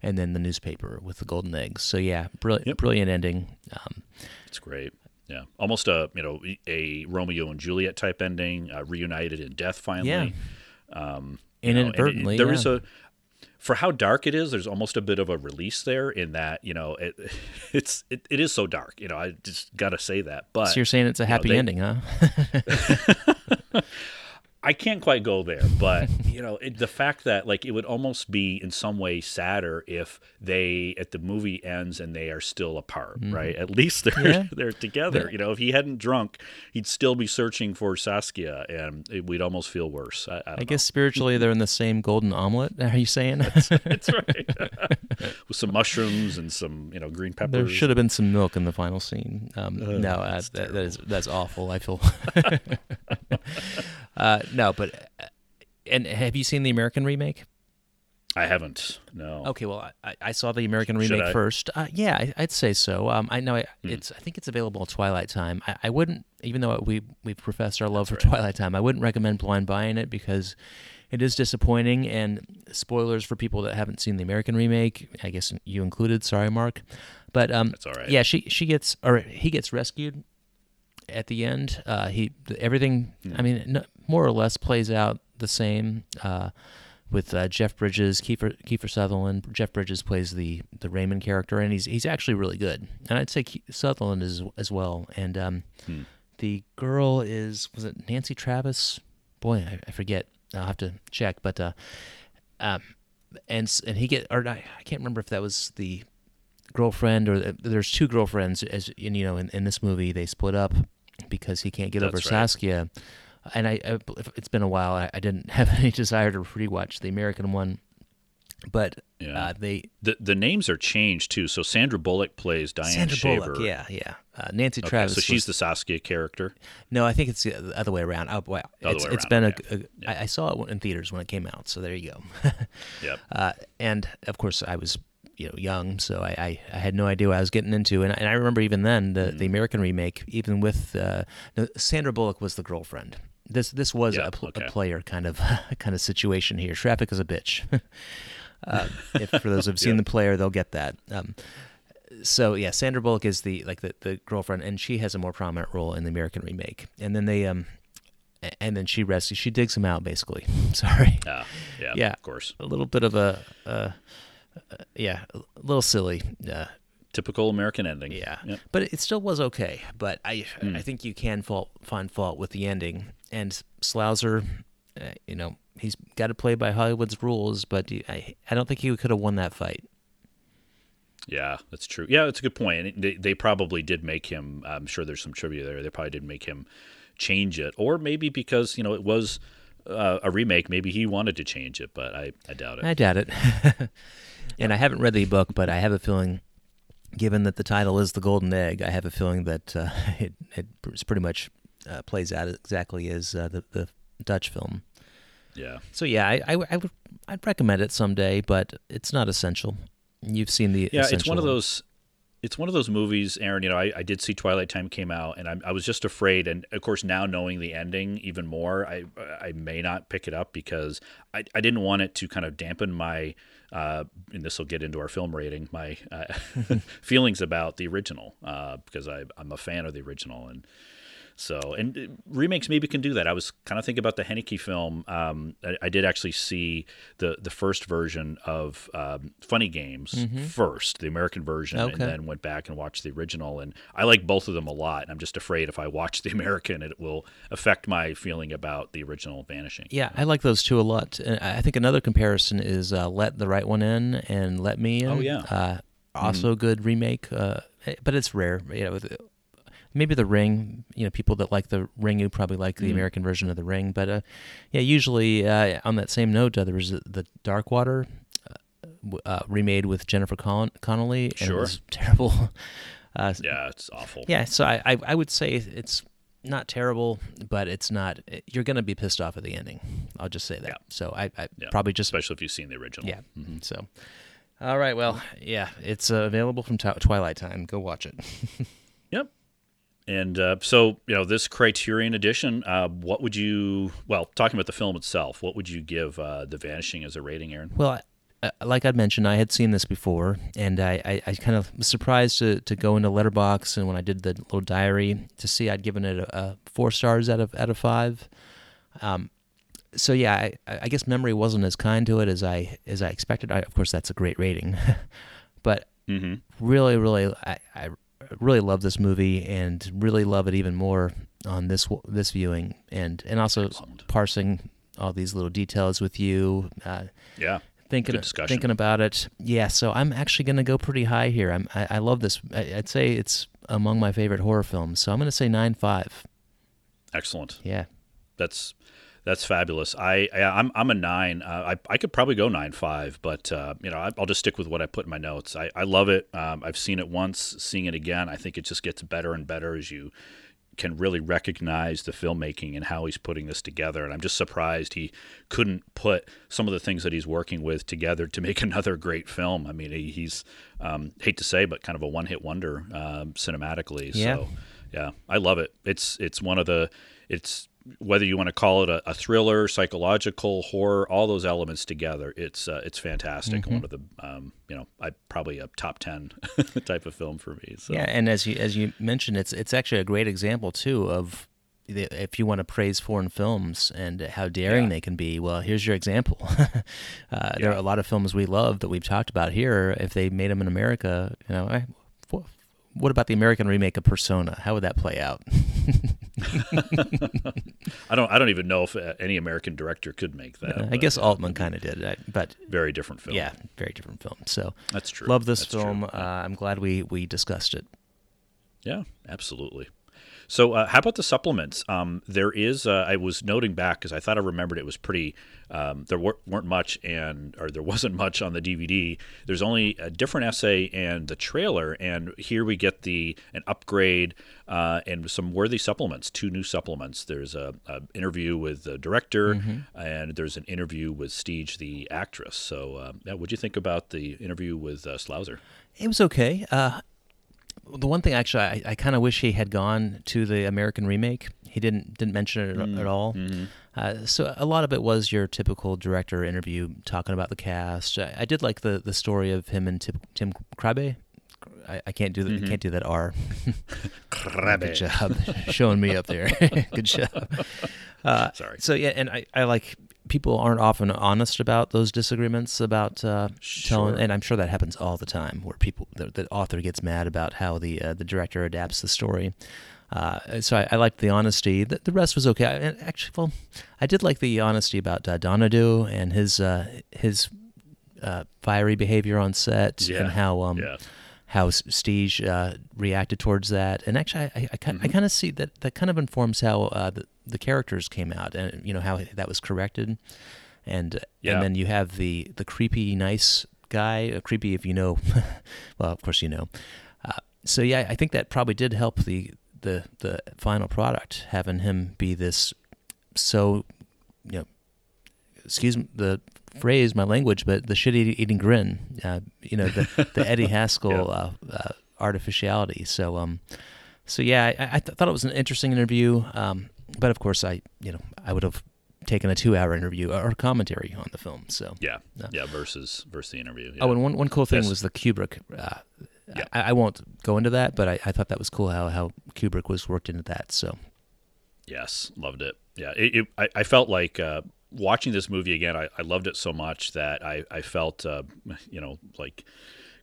and then the newspaper with the golden eggs. So yeah, brilliant, Yep. brilliant ending. Um, it's great yeah almost a you know a romeo and juliet type ending uh, reunited in death finally Yeah. um, you know, and it- Inadvertently, there is yeah. a for how dark it is there's almost a bit of a release there in that you know it <laughs> it's it, it is so dark you know i just gotta say that but so you're saying it's a you know, happy they- ending, huh? <laughs> <laughs> I can't quite go there, but <laughs> you know, it, the fact that like it would almost be in some way sadder if they at the movie ends and they are still apart, right? At least they're Mm-hmm. Yeah. <laughs> they're together. You know, if he hadn't drunk, he'd still be searching for Saskia, and it, we'd almost feel worse. I, I, I guess spiritually they're in the same golden omelet. Are you saying? know. <laughs> that's right. With some mushrooms and some you know green peppers. there should have been some milk in the final scene. Um, no, uh, that, that is that's awful. I feel. uh, no, but uh, and have you seen the American remake? I haven't. No. Okay, well, I, I saw the American remake first. Uh, yeah, I, I'd say so. Um, I know I, Hmm. it's. I think it's available at Twilight Time. I, I wouldn't, even though we we've professed our love for Twilight Time, I wouldn't recommend blind buying it because it is disappointing. And spoilers for people that haven't seen the American remake. I guess you included. Sorry, Mark. But um, That's all right. Yeah, she she gets or he gets rescued at the end. Uh, he everything. I mean, no, more or less plays out the same. Uh, with uh, Jeff Bridges, Kiefer Kiefer Sutherland. Jeff Bridges plays the the Raymond character, and he's he's actually really good. And I'd say Ke- Sutherland is as well. And um, the girl is was it Nancy Travis? Boy, I, I forget. I'll have to check. But uh, um, and and he get or I, I can't remember if that was the girlfriend or the, there's two girlfriends as in, you know in, in this movie they split up because he can't get over That's right. Saskia. And I, I it's been a while. I, I didn't <laughs> have any desire to rewatch the American one, but Yeah. uh, they The the names are changed too. So Sandra Bullock plays Diane Sandra Shaver. Bullock, yeah, yeah. Uh, Nancy Okay, Travis. so she's was- the Saskia character. no, I think it's the the other way around. Oh, wow. Other it's, it's been okay. a, a I I saw it in theaters when it came out, so there you go. <laughs> Yep. uh, and of course, I was you know young, so I, I, I had no idea what I was getting into. And, and I remember even then the, Mm. the American remake, even with uh, no, Sandra Bullock was the girlfriend. This this was Yeah, a, pl- okay. a player kind of <laughs> kind of situation here. Traffic is a bitch. uh, <laughs> if for those who've <laughs> seen the player, they'll get that. Um, so yeah, Sandra Bullock is the like the, the girlfriend, and she has a more prominent role in the American remake. And then they um, and then she rescues, she digs him out basically. Sorry, Ah, yeah. Yeah. Of course. a little bit of a, uh, uh, yeah, a little silly. Uh, Typical American ending. yeah, Yep. but it still was okay. But I Hmm. I think you can fault find fault with the ending. And Sluizer, uh, you know, he's got to play by Hollywood's rules, but I I don't think he could have won that fight. Yeah, that's true. Yeah, that's a good point. And they, they probably did make him. I'm sure there's some trivia there. They probably did make him change it, or maybe because you know it was uh, a remake, maybe he wanted to change it, but I, I doubt it. I doubt it. <laughs> and I haven't read the book, but I have a feeling, given that the title is The Golden Egg, I have a feeling that uh, <laughs> it, it pretty much uh, plays out exactly as uh, the, the Dutch film. yeah. So yeah, I, I, I would I'd recommend it someday, but it's not essential. You've seen the Yeah, it's one of those. It's one of those movies, Aaron. You know, I, I did see Twilight Time came out, and I, I was just afraid. And of course, now knowing the ending even more, I I may not pick it up because I, I didn't want it to kind of dampen my. Uh, and this will get into our film rating. My uh, <laughs> feelings about the original uh, because I, I'm a fan of the original, and so and remakes maybe can do that. I was kind of thinking about the Haneke film. Um, I, I did actually see the the first version of um, Funny Games first, the American version, Okay. and then went back and watched the original. And I like both of them a lot. And I'm just afraid if I watch the <laughs> American, it will affect my feeling about the original vanishing. Yeah, I like those two a lot. And I think another comparison is uh, "Let the Right One In" and "Let Me In." Oh, yeah. uh, also a good remake, uh, but it's rare. You know, maybe The Ring. You know, people that like The Ring, you probably like the American version of The Ring. But uh, yeah, usually uh, on that same note, uh, there was the Dark Water. Uh, uh, remade with Jennifer Con- Connelly, and Sure. it was <laughs> terrible. Uh, Yeah, it's awful. yeah, so I, I I would say it's not terrible, but it's not. You're gonna be pissed off at the ending. I'll just say that. Yeah. So I, I Yeah. probably just especially if you've seen the original. yeah. So, all right. Well, yeah, it's uh, available from Twi- Twilight Time. Go watch it. <laughs> Yep. And uh, so, you know, this Criterion edition, uh, what would you, well, talking about the film itself, what would you give uh, The Vanishing as a rating, Aaron? Well, I, like I'd mentioned, I had seen this before, and I, I, I kind of was surprised to, to go into Letterboxd and when I did the little diary to see I'd given it a, a four stars out of out of five. Um, so yeah, I, I guess memory wasn't as kind to it as I as I expected. I, of course, that's a great rating, <laughs> but Mm-hmm. really, really, I, I really love this movie and really love it even more on this this viewing, and and also Excellent. parsing all these little details with you. Uh, Yeah. thinking thinking about it. Yeah, so I'm actually going to go pretty high here. I'm I, I love this. I, I'd say it's among my favorite horror films. So I'm going to say nine five. Excellent. Yeah. That's that's fabulous. I, I I'm I'm a nine. Uh, I I could probably go nine five, but uh, you know I, I'll just stick with what I put in my notes. I, I love it. Um, I've seen it once. Seeing it again, I think it just gets better and better as you can really recognize the filmmaking and how he's putting this together. And I'm just surprised he couldn't put some of the things that he's working with together to make <laughs> another great film. I mean, he, he's um, hate to say, but kind of a one hit wonder um, cinematically. Yeah. So yeah, I love it. It's it's one of the it's whether you want to call it a, a, thriller, psychological horror, all those elements together, it's uh, it's fantastic. Mm-hmm. One of the um, you know, I probably a top ten <laughs> type of film for me. So. Yeah, and as you as you mentioned, it's it's actually a great example too of the, if you want to praise foreign films and how daring Yeah. they can be. Well, here's your example. <laughs> uh, There are a lot of films we love that we've talked about here. If they made them in America, you know, I, wh- what about the American remake of Persona? How would that play out? <laughs> I don't I don't even know if uh, any American director could make that. I guess Altman kind of did, but very different film. yeah, very different film. So That's true. Love this That's film. Uh, I'm glad we we discussed it. Yeah, absolutely. So, uh, how about the supplements? Um, there is. Uh, I was noting back because I thought I remembered it was pretty. Um, there weren't, weren't much, and or there wasn't much on the DVD. There's only a different essay and the trailer, and here we get the an upgrade uh, and some worthy supplements. Two new supplements. There's a, a interview with the director, and there's an interview with Steege, the actress. So, uh, yeah, what do you think about the interview with uh? It was okay. Uh, the one thing actually, I, I kind of wish he had gone to the American remake. He didn't didn't mention it at, at all. Uh, so a lot of it was your typical director interview talking about the cast. I, I did like the, the story of him and Tim, Tim Krabbé. I, I can't do that. Can't do that R. <laughs> <laughs> Good job <laughs> showing me up there. Good job. Uh, Sorry. So yeah, and I, I like people aren't often honest about those disagreements about uh, telling, and I'm sure that happens all the time where people the, the author gets mad about how the uh, the director adapts the story. Uh, so I, I liked the honesty. The, the rest was okay. I, actually, well, I did like the honesty about uh, Donnadieu and his uh, his uh, fiery behavior on set Yeah. and how um, Yeah. how Steege uh, reacted towards that. And actually, I, I, I, kind, I Mm-hmm. kind of see that that kind of informs how uh, the, the characters came out and you know how that was corrected. And Yeah. and then you have the the creepy nice guy, uh, creepy if you know. <laughs> well, of course you know. Uh, so yeah, I think that probably did help the the the final product having him be this so you know excuse me, the phrase, my language, but the shit eating grin, uh, you know, the, the Eddie <laughs> Haskell uh, uh, artificiality. So, um, so yeah, I, I th- thought it was an interesting interview. Um, but of course, I, you know, I would have taken a two-hour interview or commentary on the film. So, Yeah, yeah. Versus versus the interview. Yeah. oh, and one one cool thing Yes. was the Kubrick. Uh, Yeah. I, I won't go into that, but I, I thought that was cool how how Kubrick was worked into that. So, Yes, loved it. Yeah, it, it, I, I felt like uh, watching this movie again. I, I loved it so much that I, I felt, uh, you know, like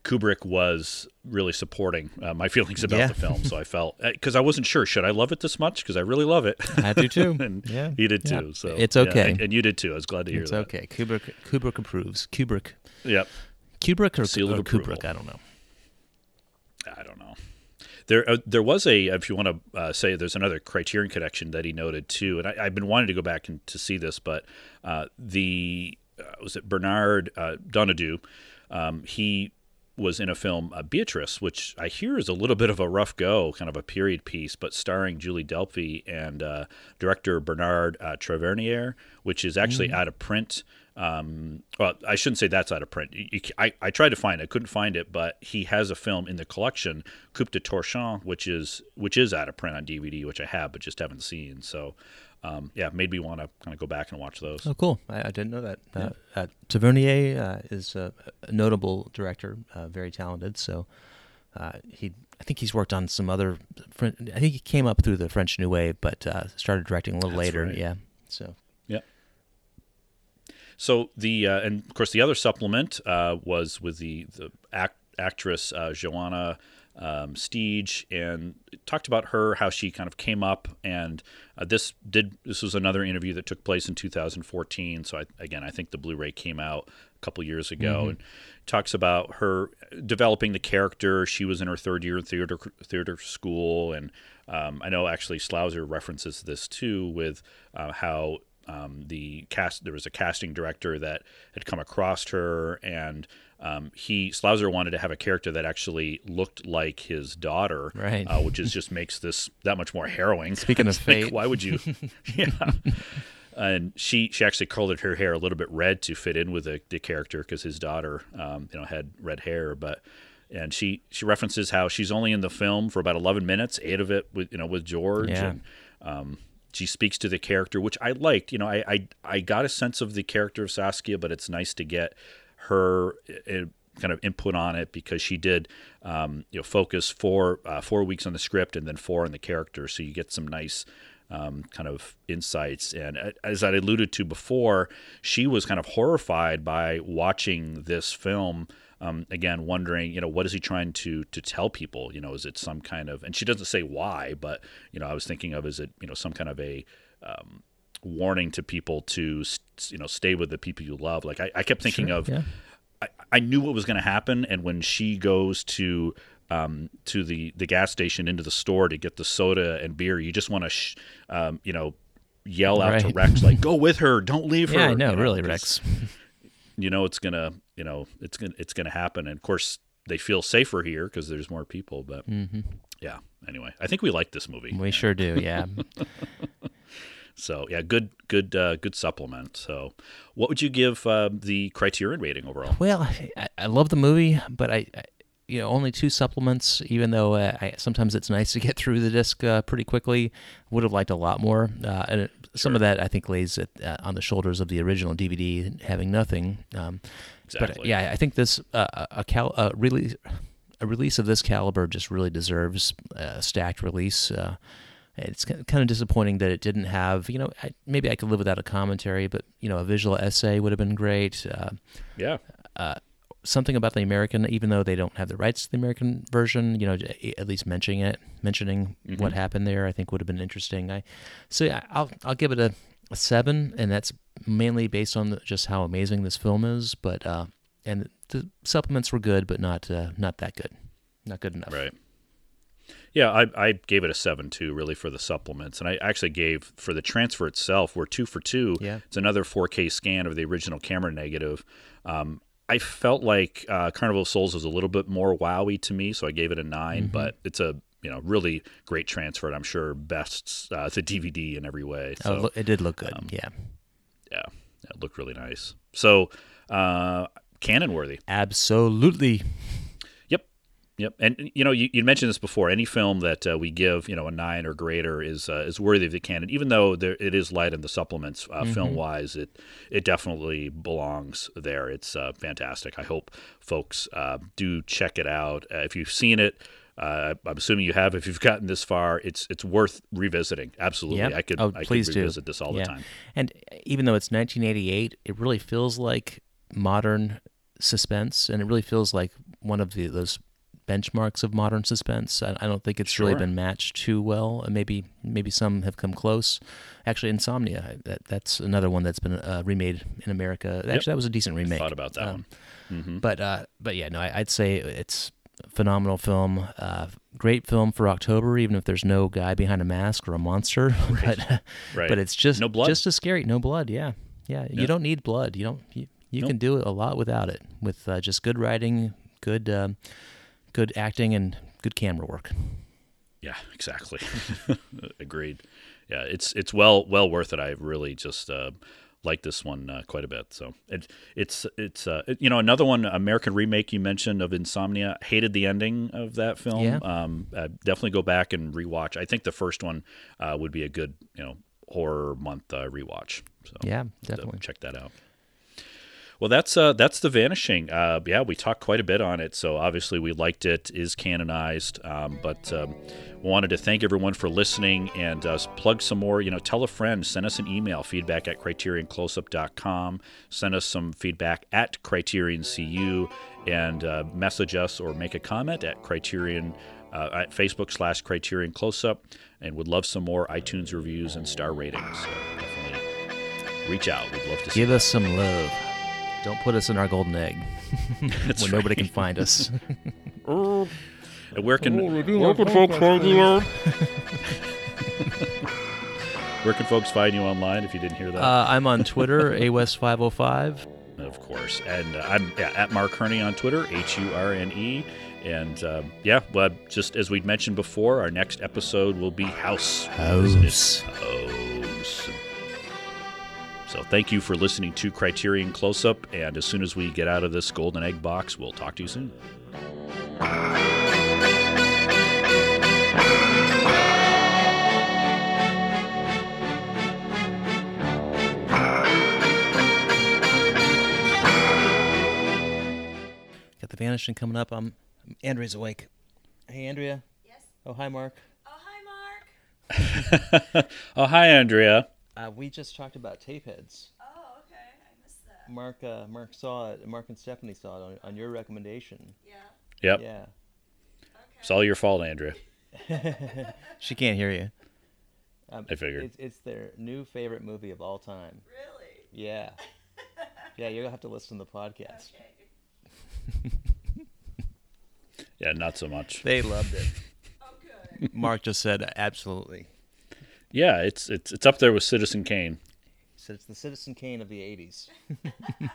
Kubrick was really supporting uh, my <laughs> feelings about Yeah. the film. So I felt because I wasn't sure should I love it this much because I really love it. I do too. <laughs> and Yeah. he did Yeah. too. So It's okay. and, and you did too. I was glad to hear that. it's that. okay. Kubrick Kubrick approves. Kubrick Yep. Kubrick or, Seal or. Kubrick? I don't know. I don't know. There, uh, there was a. If you want to uh, say, there's another Criterion connection that he noted too, and I, I've been wanting to go back and to see this, but uh, the uh, was it Bernard uh, Donnadieu? Um, he was in a film uh, Beatrice, which I hear is a little bit of a rough go, kind of a period piece, but starring Julie Delpy and uh, director Bernard uh, Tavernier, which is actually out of print. Um, well, I shouldn't say that's out of print. I, I tried to find it, I couldn't find it, but he has a film in the collection, Coup de Torchon, which is which is out of print on DVD, which I have but just haven't seen. So, um, yeah, made me want to kind of go back and watch those. Oh, cool! I, I didn't know that. Uh, uh, Tavernier uh, is a, a notable director, uh, very talented. So uh, he, I think he's worked on some other. I think he came up through the French New Wave, but uh, started directing a little That's later. right. Yeah. So. So the uh, and of course the other supplement uh, was with the the act, actress uh, Johanna um, Steege and talked about her how she kind of came up and uh, this did this was another interview that took place in 2014. So I, again I think the Blu-ray came out a couple years ago and talks about her developing the character. She was in her third year in theater theater school and um, I know actually Sluizer references this too with uh, how um, the cast there was a casting director that had come across her and um, he Sluizer wanted to have a character that actually looked like his daughter Right. uh, which is just makes this that much more harrowing Speaking of It's <laughs> like, fate. why would you <laughs> <laughs> yeah and she she actually colored her hair a little bit red to fit in with the, the character because his daughter um, you know had red hair but and she she references how she's only in the film for about 11 minutes eight of it with you know with George Yeah. and um, she speaks to the character, which I liked. You know, I I, I got a sense of the character of Saskia, but it's nice to get her uh, kind of input on it because she did um, you know focus four uh, four weeks on the script and then four on the character, so you get some nice. Um, kind of insights. And uh, as I alluded to before, she was kind of horrified by watching this film. Um, again, wondering, you know, what is he trying to to tell people? You know, is it some kind of? And she doesn't say why, but you know, I was thinking of is it you know some kind of a um, warning to people to you know stay with the people you love. Like I, I kept thinking Sure, of. yeah. I, I knew what was going to happen, and when she goes to um, to the the gas station into the store to get the soda and beer, you just want to, sh- um, you know, yell out to Rex like, <laughs> "Go with her, don't leave her." Yeah, I know, you really, 'cause Rex. <laughs> You know it's gonna, you know, it's gonna it's gonna happen, and of course they feel safer here because there's more people. But yeah, anyway, I think we like this movie. We sure do. <laughs> Yeah. So yeah, good good uh, good supplement. So, what would you give uh, the Criterion rating overall? Well, I, I love the movie, but I, I, you know, only two supplements. Even though uh, I, sometimes it's nice to get <laughs> through the disc uh, pretty quickly, would have liked a lot more. Uh, and it, some of that I think lays it, uh, on the shoulders of the original DVD, having nothing. Um, But yeah, I think this uh, a- a cal- a release a release of this caliber just really deserves a stacked release. Uh, it's kind of disappointing that it didn't have, you know, I, maybe I could live without a commentary, but you know, a visual essay would have been great. Uh, Yeah, something about the American, even though they don't have the rights to the American version, you know, at least mentioning it, mentioning what happened there, I think would have been interesting. I, so yeah, I'll I'll give it a, a seven, and that's mainly based on the, just how amazing this film is. But uh, and the supplements were good, but not uh, not that good, not good enough. Right. Yeah, I, I gave it a seven too, really for the supplements, and I actually gave for the transfer itself. We're two for two. Yeah. it's another 4K scan of the original camera negative. Um, I felt like uh, Carnival of Souls was a little bit more wowy to me, so I gave it a 9 Mm-hmm. But it's a you know really great transfer, and I'm sure bests uh, the DVD in every way. Oh, So lo- it did look good. um, yeah, yeah, it looked really nice. So uh, canon worthy. absolutely. Yep. Yep. And you know, you, you mentioned this before. Any film that uh, we give, you know, a nine or greater is uh, is worthy of the canon, even though there, it is light in the supplements. Uh, Film wise, it it definitely belongs there. It's uh, fantastic. I hope folks uh, do check it out. Uh, if you've seen it. Uh, I'm assuming you have. If you've gotten this far, it's it's worth revisiting. Absolutely, Yep. I could oh, I could please do. revisit this all Yeah. the time. And even though it's 1988, it really feels like modern suspense, and it really feels like one of the those benchmarks of modern suspense. I, I don't think it's really been matched too well. Maybe maybe some have come close. Actually, Insomnia. That that's another one that's been uh, remade in America. Actually, that was a decent remake. Thought about that Um, one. But uh, but yeah, no, I, I'd say it's phenomenal film. Uh, great film for October, even if there's no guy behind a mask or a monster. <laughs> but Right. but it's just No blood. just as scary. No blood. Yeah, yeah. You don't need blood. You don't. You, you Nope. can do a lot without it with uh, just good writing, good um, good acting, and good camera work. Yeah, exactly. <laughs> Agreed. Yeah, it's it's well well worth it. I really just uh, like this one uh, quite a bit. So it, it's it's uh, it- you know another one American remake you mentioned of Insomnia. Hated the ending of that film. Yeah. Um, definitely go back and rewatch. I think the first one uh, would be a good you know horror month uh, rewatch. So Yeah, definitely. check that out. Well, that's uh, that's the Vanishing. Uh, yeah, we talked quite a bit on it, so obviously we liked it. Is canonized, um, but um, wanted to thank everyone for listening and uh, plug some more. You know, tell a friend, send us an email, feedback at CriterionCloseup.com. Send us some feedback at CriterionCU, and uh, message us or make a comment at Criterion uh, at Facebook slash Criterion Closeup, and would love some more iTunes reviews and star ratings. So definitely reach out. We'd love to see. Give us some love. Don't put us in our golden egg <laughs> That's when nobody can find us. And <laughs> where can Where can folks find you on? <laughs> where can folks find you online if you didn't hear that? Uh, I'm on Twitter, awest505. of course, and uh, I'm yeah, at Mark Hurney on Twitter, H U R N E, and um, yeah, well, just as we'd mentioned before, our next episode will be House. House. House. So thank you for listening to Criterion Close Up. And as soon as we get out of this golden egg box, we'll talk to you soon. Got the Vanishing coming up. I'm Andrea's awake. Hey, Andrea. Yes. Oh, hi, Mark. Oh, hi, Mark. <laughs> oh, hi, Andrea. Uh, we just talked about tape heads. Oh, okay. I missed that. Mark, uh, Mark saw it. Mark and Stephanie saw it on, on your recommendation. Yeah. Yep. Yeah. It's all your fault, Andrea. <laughs> <laughs> She can't hear you. Um, I figured. It's, it's their new favorite movie of all time. Really? Yeah. <laughs> Yeah, you'll have to listen to the podcast. Okay. Yeah, not so much. They loved it. Oh. Mark just said absolutely. Yeah, it's it's it's up there with Citizen Kane. He said it's the Citizen Kane of the 80s. <laughs>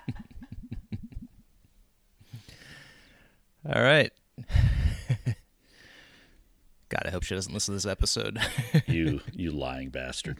All right. <laughs> God, I hope she doesn't listen to this episode. You <laughs> you lying bastard.